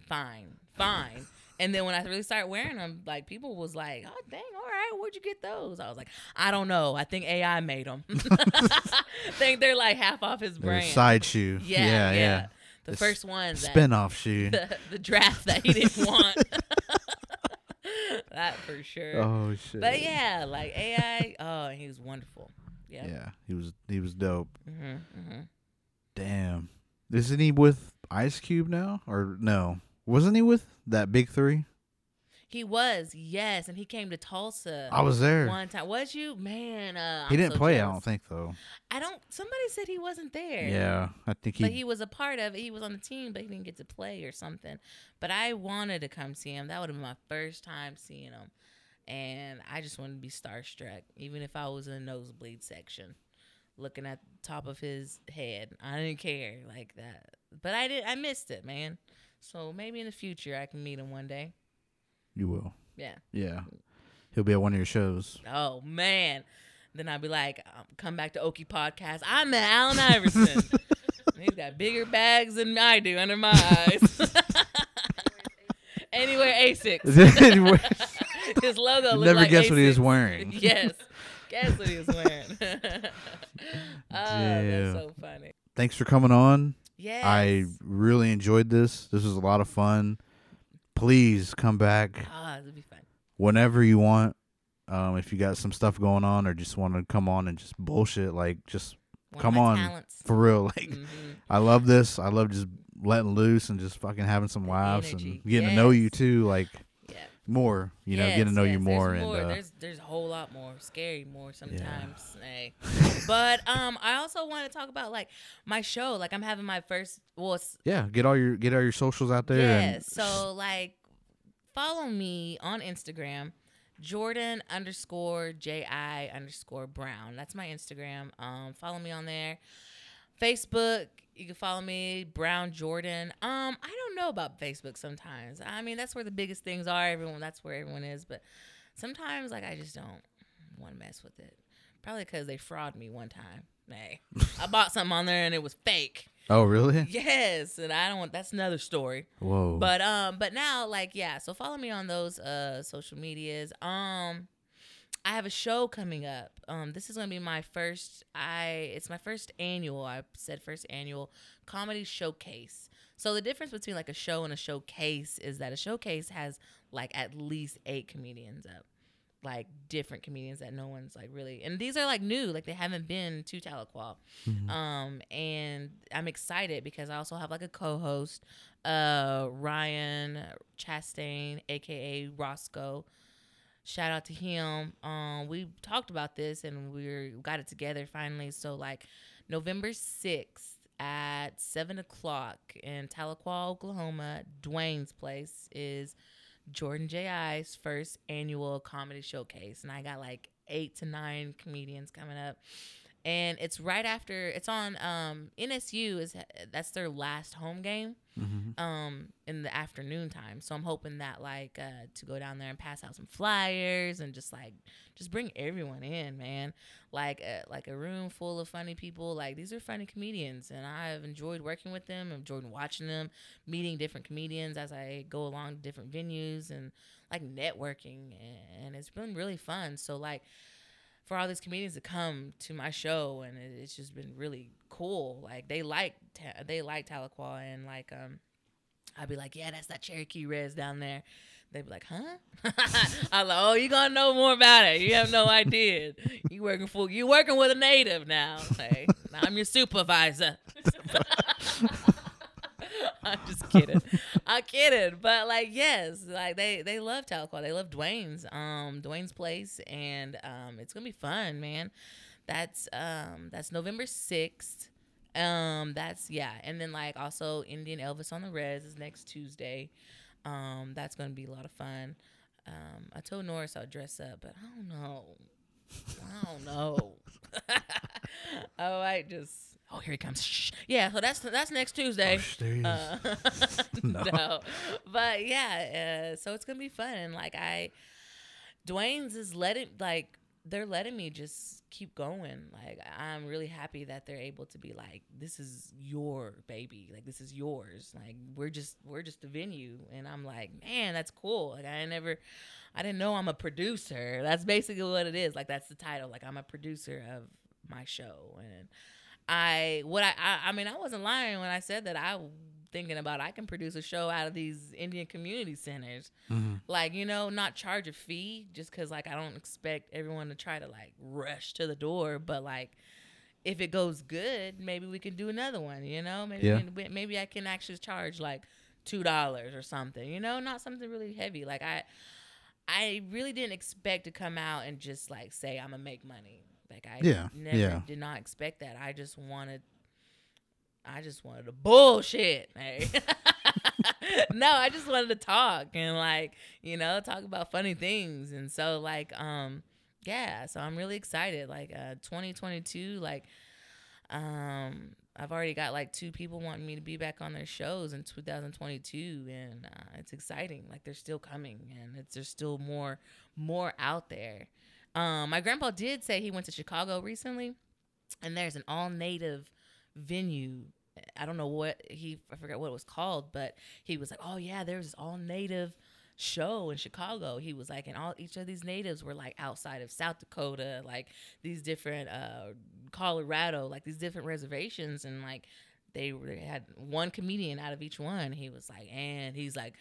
fine, fine. And then when I really started wearing them, like people was like, "Oh dang, all right, where'd you get those?" I was like, "I don't know. I think AI made them. think they're like half off his brand." side shoe. yeah, yeah, yeah, yeah. The It's first ones that Spin off shoe. the, the draft that he didn't want. that for sure. Oh shit. But yeah, like AI. Oh, he was wonderful. Yeah. Yeah, he was he was dope. hmm hmm Damn. Isn't he with Ice Cube now? Or no? Wasn't he with that big three? He was yes, and he came to Tulsa. I was there. one time. Was you man? Uh, he I'm didn't so play, I don't think though. I don't. Somebody said he wasn't there. Yeah. I think he, But he was a part of it. He was on the team, but he didn't get to play or something. But I wanted to come see him. That would have been my first time seeing him. And I just wanted to be starstruck, even if I was in the nosebleed section, looking at the top of his head. I didn't care like that. But I did. I missed it, man. So maybe in the future I can meet him one day. you will. Yeah. Yeah. He'll be at one of your shows. Oh man. Then I'd be like, um, come back to Okie Podcast. I'm at Allen Iverson. He's got bigger bags than I do under my eyes. Anywhere Asics. Anyway, His logo. you never like guess what he was wearing. Yes. Guess what he was wearing. oh, that's so funny. Thanks for coming on. Yes. I really enjoyed this. This was a lot of fun. Please come back Ah, it'll be fun. whenever you want. Um, if you got some stuff going on or just want to come on and just bullshit, like just One Come on. Talents. for real. Like Mhm. I love this. I love just letting loose and just fucking having some laughs energy. and getting to know you too. Like Yeah. More, you know, Yes, getting to know you more There's and more. uh, there's there's a whole lot more, scary more sometimes. Hey. but um, I also want to talk about like my show. Like I'm having my first. Well, yeah, get all your get all your socials out there. yeah. So like, follow me on Instagram, Jordan underscore J I underscore Brown. That's my Instagram. Um, follow me on there. Facebook, you can follow me, Brown Jordan. Um, I don't know about Facebook sometimes. I mean, that's where the biggest things are. Everyone, that's where everyone is. But sometimes, like, I just don't want to mess with it. Probably because they fraud me one time. Hey, I bought something on there and it was fake. oh really? Yes, and I don't want. That's another story. Whoa. But um, but now like yeah, so follow me on those uh social medias. Um, I have a show coming up. Um, this is gonna be my first. I it's my first annual. I said first annual comedy showcase. So the difference between like a show and a showcase is that a showcase has like at least eight comedians up, like different comedians that no one's like really. And these are like new, like they haven't been to Tahlequah. Mhm. Um, and I'm excited because I also have like a co-host, uh, Ryan Chastain, aka Roscoe. Shout out to him. Um, we talked about this and we got it together finally. So like November sixth at seven o'clock in Tahlequah, Oklahoma, Dwayne's place is Jordan J.I.'s first annual comedy showcase, and I got like eight to nine comedians coming up and it's right after it's on um NSU is that's their last home game Mhm. um in the afternoon time. So i'm hoping that like uh to go down there and pass out some flyers and just like just bring everyone in man. Like uh, like a room full of funny people. Like these are funny comedians and i've enjoyed working with them i've enjoyed watching them meeting different comedians as i go along different venues and like networking and it's been really fun. So like for all these comedians to come to my show and it, it's just been really cool. Like they like they like Tahlequah and like um I'd be like yeah that's that Cherokee Res down there. They'd be like huh? I'm like oh you gonna know more about it. You have no idea. You working for you working with a native now. Hey I'm your supervisor I'm just kidding. I'm kidding. But like, yes, like they they love Tahlequah. They love Dwayne's um Dwayne's place, and um it's gonna be fun, man. That's um that's November sixth. Um that's yeah, and then like also Indian Elvis on the Res is next Tuesday. Um that's gonna be a lot of fun. Um I told Norris I'll dress up, but I don't know. I don't know. I might just. Oh, here he comes. Shh. Yeah, so that's that's next Tuesday. Oh, sh- there he is. Uh, No. no. but yeah, uh, so it's gonna be fun. And like I, Dwayne's is letting like they're letting me just keep going. Like I'm really happy that they're able to be like, this is your baby. Like this is yours. Like we're just we're just a venue. And I'm like, man, that's cool. Like I never. I didn't know I'm a producer. That's basically what it is. Like that's the title. Like I'm a producer of my show, and I what I I, I mean I wasn't lying when I said that I thinking about I can produce a show out of these Indian community centers. Mhm. Like you know, not charge a fee just because like I don't expect everyone to try to like rush to the door, but like. If it goes good, maybe we can do another one. You know, maybe Yeah. we- maybe I can actually charge like two dollars or something. You know, not something really heavy. Like I, I really didn't expect to come out and just like say I'm gonna make money. Like I Yeah, never yeah. did not expect that. I just wanted I just wanted to bullshit. Hey. no, I just wanted to talk and like, you know, talk about funny things. And so like um yeah, so I'm really excited. Like uh 2022 like um I've already got like two people wanting me to be back on their shows in 2022 and uh, it's exciting. Like they're still coming and it's there's still more more out there. Um my grandpa did say he went to Chicago recently and there's an all native venue. I don't know what he I forgot what it was called, but he was like, "Oh yeah, there's this all native show in Chicago." He was like, and all each of these natives were like outside of South Dakota, like these different uh Colorado, like these different reservations and like they, they had one comedian out of each one. He was like, and he's like,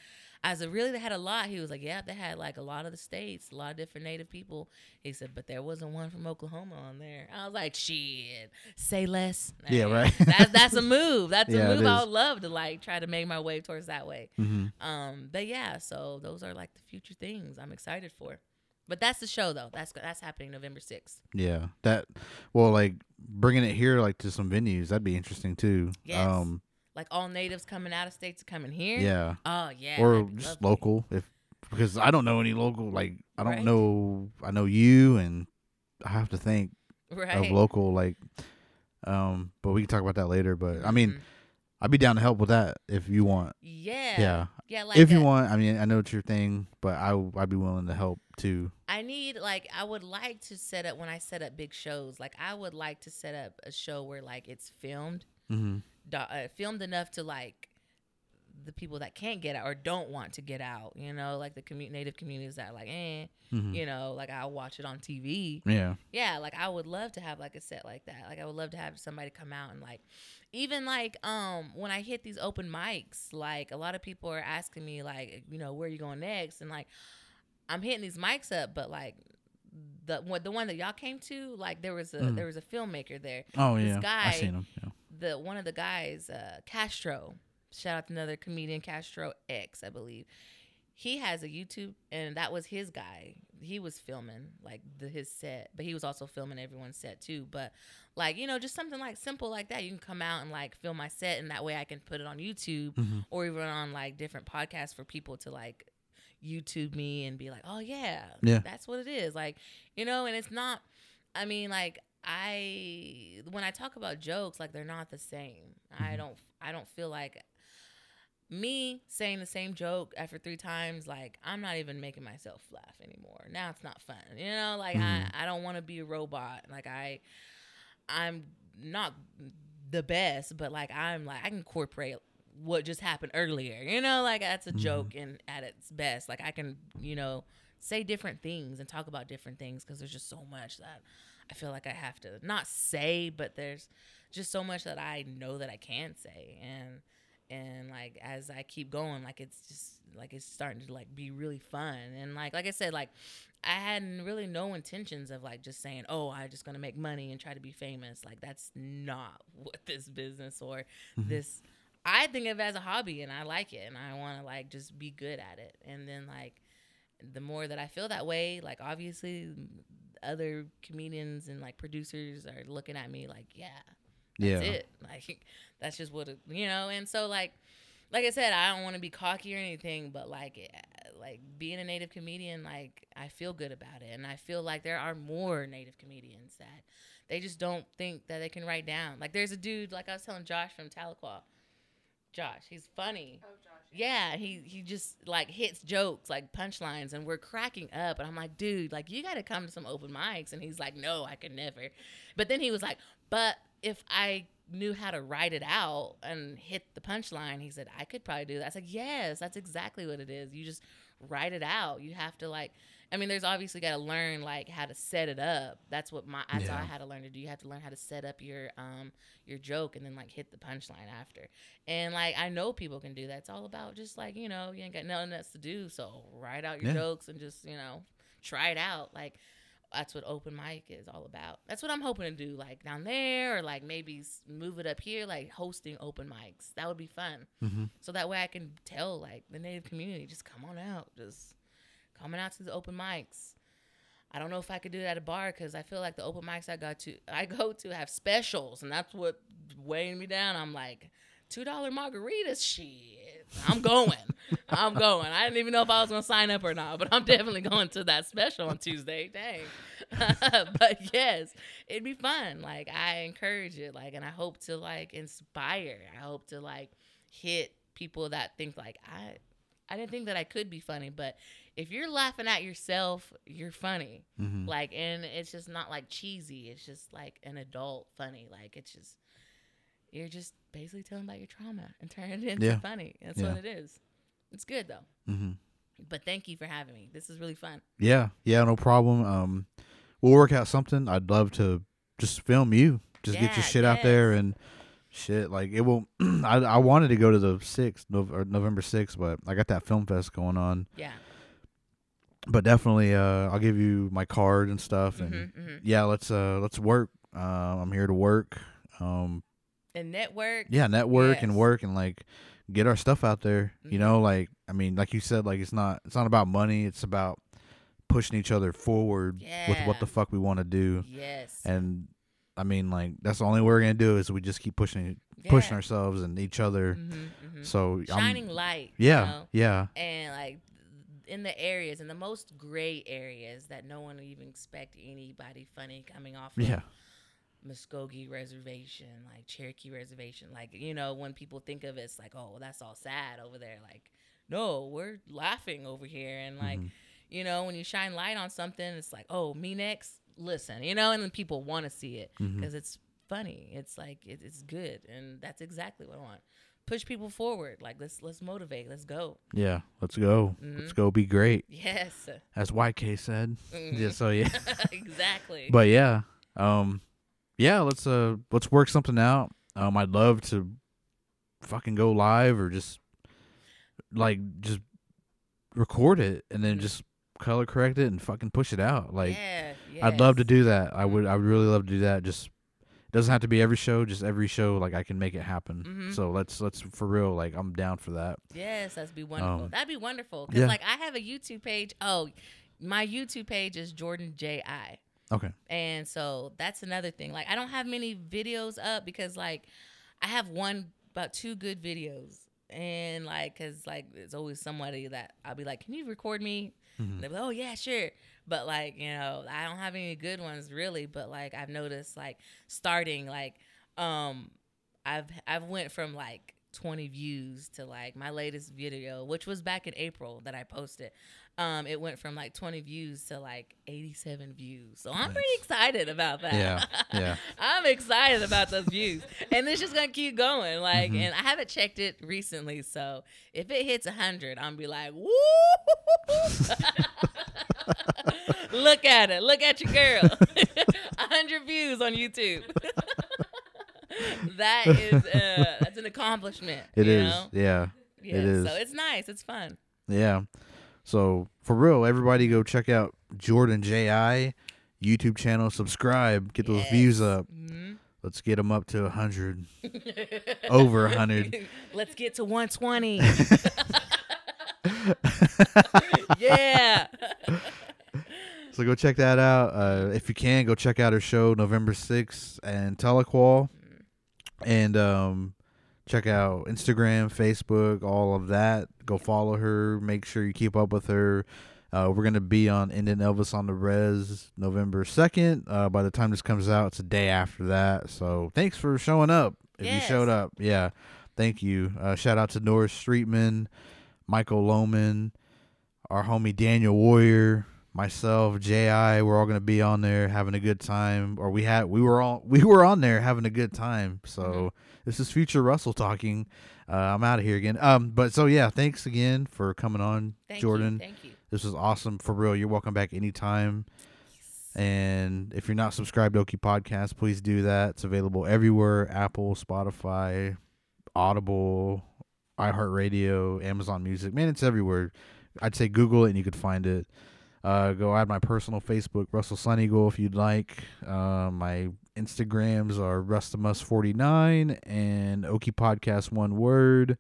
I said, really? They had a lot. He was like, yeah, they had like a lot of the states, a lot of different native people. He said, but there wasn't one from Oklahoma on there. I was like, shit, say less. Yeah, right. that's that's a move. That's Yeah, a move I would love to like try to make my way towards that way. Mhm. Um, but yeah, so those are like the future things I'm excited for. But that's the show though. That's that's happening November sixth. Yeah, that. Well, like bringing it here, like to some venues, that'd be interesting too. Yes. Um. Like all natives coming out of states coming here. Yeah. Oh yeah. or just lovely. local, if because I don't know any local. Like I don't Right. know. I know you, and I have to think Right. of local. Like, um. But we can talk about that later. But I mean, Mhm. I'd be down to help with that if you want. Yeah. Yeah. Yeah. Like if you want, I mean, I know it's your thing, but I I'd be willing to help too. I need like I would like to set up when I set up big shows. Like I would like to set up a show where like it's filmed, Mm-hmm. Uh, filmed enough to like the people that can't get out or don't want to get out. You know, like the commu- native communities that are like, eh, Mhm. you know, like I'll watch it on TV. Yeah. Yeah, like I would love to have like a set like that. Like I would love to have somebody come out and like even like um when I hit these open mics, like a lot of people are asking me like, you know, where are you going next? And like I'm hitting these mics up, but like the one the one that y'all came to, like there was a Mm. there was a filmmaker there. Oh This yeah. guy- I seen him. Yeah. The one of the guys, uh Castro, shout out to another comedian, Castro X, I believe. He has a YouTube, and that was his guy. He was filming like the his set, but he was also filming everyone's set too. But like you know, just something like simple like that. You can come out and like film my set, and that way I can put it on YouTube Mhm. or even on like different podcasts for people to like YouTube me and be like, oh yeah, Yeah. that's what it is. Like you know, and it's not. I mean, like I when I talk about jokes, like they're not the same. I Mhm. don't. I don't feel like me saying the same joke after three times like i'm not even making myself laugh anymore now it's not fun you know like Mhm. i, I don't want to be a robot like i i'm not the best but like i'm like i can incorporate what just happened earlier you know like that's a Mhm. joke and at its best like i can you know say different things and talk about different things because there's just so much that i feel like i have to not say but there's just so much that i know that i can't say and and like as I keep going, like it's just like it's starting to like be really fun. And like like I said, like I had really no intentions of like just saying, oh, I'm just gonna make money and try to be famous. Like that's not what this business or Mhm. this. I think of it as a hobby and I like it and I want to like just be good at it. And then like the more that I feel that way, like obviously other comedians and like producers are looking at me like, yeah, Yeah. it. Like that's just what it, you know. And so like, like I said, I don't want to be cocky or anything, but like, eh, like being a native comedian, like I feel good about it, and I feel like there are more native comedians that they just don't think that they can write down. Like there's a dude, like I was telling Josh from Tahlequah. Josh, he's funny. Yeah, he he just like hits jokes like punchlines, and we're cracking up. And I'm like, dude, like you got to come to some open mics. And he's like, no, I could never. But then he was like, but if I knew how to write it out and hit the punchline, he said I could probably do that. I said, yes, that's exactly what it is. You just write it out. You have to like. I mean, there's obviously got to learn like how to set it up. That's what my that's what I had to learn to do. You have to learn how to set up your um your joke and then like hit the punchline after. And like I know people can do that. It's all about just like, you know, you ain't got nothing else to do. So write out your Yeah. jokes and just, you know, try it out. Like that's what open mic is all about. That's what I'm hoping to do, like down there, or like maybe move it up here, like hosting open mics. That would be fun. hmm So that way I can tell like the native community, just come on out, just coming out to the open mics. I don't know if I could do it at a bar because I feel like the open mics I got to I go to have specials, and that's what weighing me down. I'm like two dollar margaritas, shit. I'm going. I'm going. I didn't even know if I was gonna sign up or not, but I'm definitely going to that special on Tuesday. Dang. but yes, it'd be fun. Like I encourage it. Like, and I hope to like inspire. I hope to like hit people that think like I. I didn't think that I could be funny, but if you're laughing at yourself, you're funny. hmm Like, and it's just not like cheesy. It's just like an adult funny. Like, it's just you're just basically telling about your trauma and turning it into Yeah. funny. That's Yeah. what it is. It's good though. hmm But thank you for having me. This is really fun. Yeah. Yeah. No problem. Um, we'll work out something. I'd love to just film you. Just get your shit out there and shit. Like it won't. I I wanted to go to the sixth, November sixth, but I got that film fest going on. Yeah. But definitely, uh, I'll give you my card and stuff, and hmm hmm yeah, let's uh let's work. Uh, I'm here to work. Um, And network. yeah, network and work and like get our stuff out there. You Mhm. know, like I mean, like you said, like it's not it's not about money. It's about pushing each other forward with what the fuck we want to do. Yes. And I mean, like that's the only way we're gonna do is we just keep pushing pushing ourselves and each other. Mhm, mhm. So Shining I'm, light. you yeah, know? yeah, and like in the areas in the most gray areas that no one would even expect anybody funny coming off of yeah, Muskogee Reservation, like Cherokee Reservation. Like, you know, when people think of it, it's like, oh, that's all sad over there. Like, no, we're laughing over here. And like, Mhm. you know, when you shine light on something, it's like, oh, me next, listen, you know, and then people want to see it because it's funny. It's like, it, it's good. And that's exactly what I want. Push people forward. Like let's let's motivate. Let's go. Yeah, let's go. Mhm. Let's go be great, Yes. as YK said. Mhm. Yeah, so yeah. exactly. but yeah, um, yeah, let's uh let's work something out. Um, I'd love to fucking go live or just like just record it and then Mhm. just color correct it and fucking push it out. Like yeah, I'd love to do that. I would I would really love to do that. Just doesn't have to be every show, just every show like I can make it happen. Mhm. So let's let's for real like I'm down for that. Yes, that'd be wonderful. Um, that'd be wonderful. Cause yeah. like I have a YouTube page. Oh, my YouTube page is Jordan J I. Okay. And so that's another thing. Like I don't have many videos up because like I have one about two good videos. And like cuz like it's always somebody that I'll be like, "Can you record me?" Mhm. And they're like, "Oh, yeah, sure." But like, you know, I don't have any good ones really, but like I've noticed like starting like um I've I've went from like 20 views to like my latest video, which was back in April that I posted. Um, it went from like 20 views to like 87 views. So I'm pretty excited about that. Yeah, yeah. I'm excited about those views. And it's just gonna keep going. Like, Mhm. and I haven't checked it recently. So if it hits 100, I'm be like, woo! Look at it. Look at your girl. 100 views on YouTube. that is uh, that's an accomplishment. It is. Yeah. Yeah, is. So it's nice. It's fun. Yeah. So for real, everybody go check out Jordan J.I. YouTube channel. Subscribe. Get those views Yes. up. Mhm. Let's get them up to 100. Over 100. Let's get to 120. yeah. So go check that out. Uh, if you can, go check out her show November 6th and Tahlequah. And um, check out Instagram, Facebook, all of that. Go follow her. Make sure you keep up with her. Uh, we're going to be on Indian Elvis on the Res November 2nd. Uh, by the time this comes out, it's a day after that. So thanks for showing up. If you showed up, yeah. Thank you. Uh, shout out to Norris Streetman, Michael Lohman, our homie Daniel Warrior, myself, Ji. We're all gonna be on there having a good time. Or we had we were all we were on there having a good time. So Mhm. This is future Russell talking. Uh, I'm out of here again. Um, but so yeah, thanks again for coming on, Thank Jordan. You. Thank you. This was awesome for real. You're welcome back anytime. And if you're not subscribed to Okie Podcast, please do that. It's available everywhere Apple, Spotify, Audible, iHeartRadio, Amazon Music. Man, it's everywhere. I'd say Google it and you could find it. Uh, go add my personal Facebook, Russell Sun Eagle, if you'd like. Uh, my Instagrams are Rustamus49 and Okie Podcast, one word.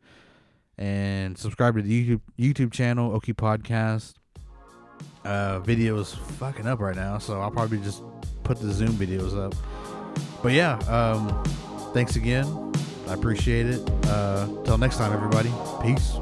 And subscribe to the YouTube, YouTube channel, Okie Podcast. Uh videos fucking up right now so i'll probably just put the zoom videos up. But yeah um thanks again. I appreciate it. Uh till next time everybody. Peace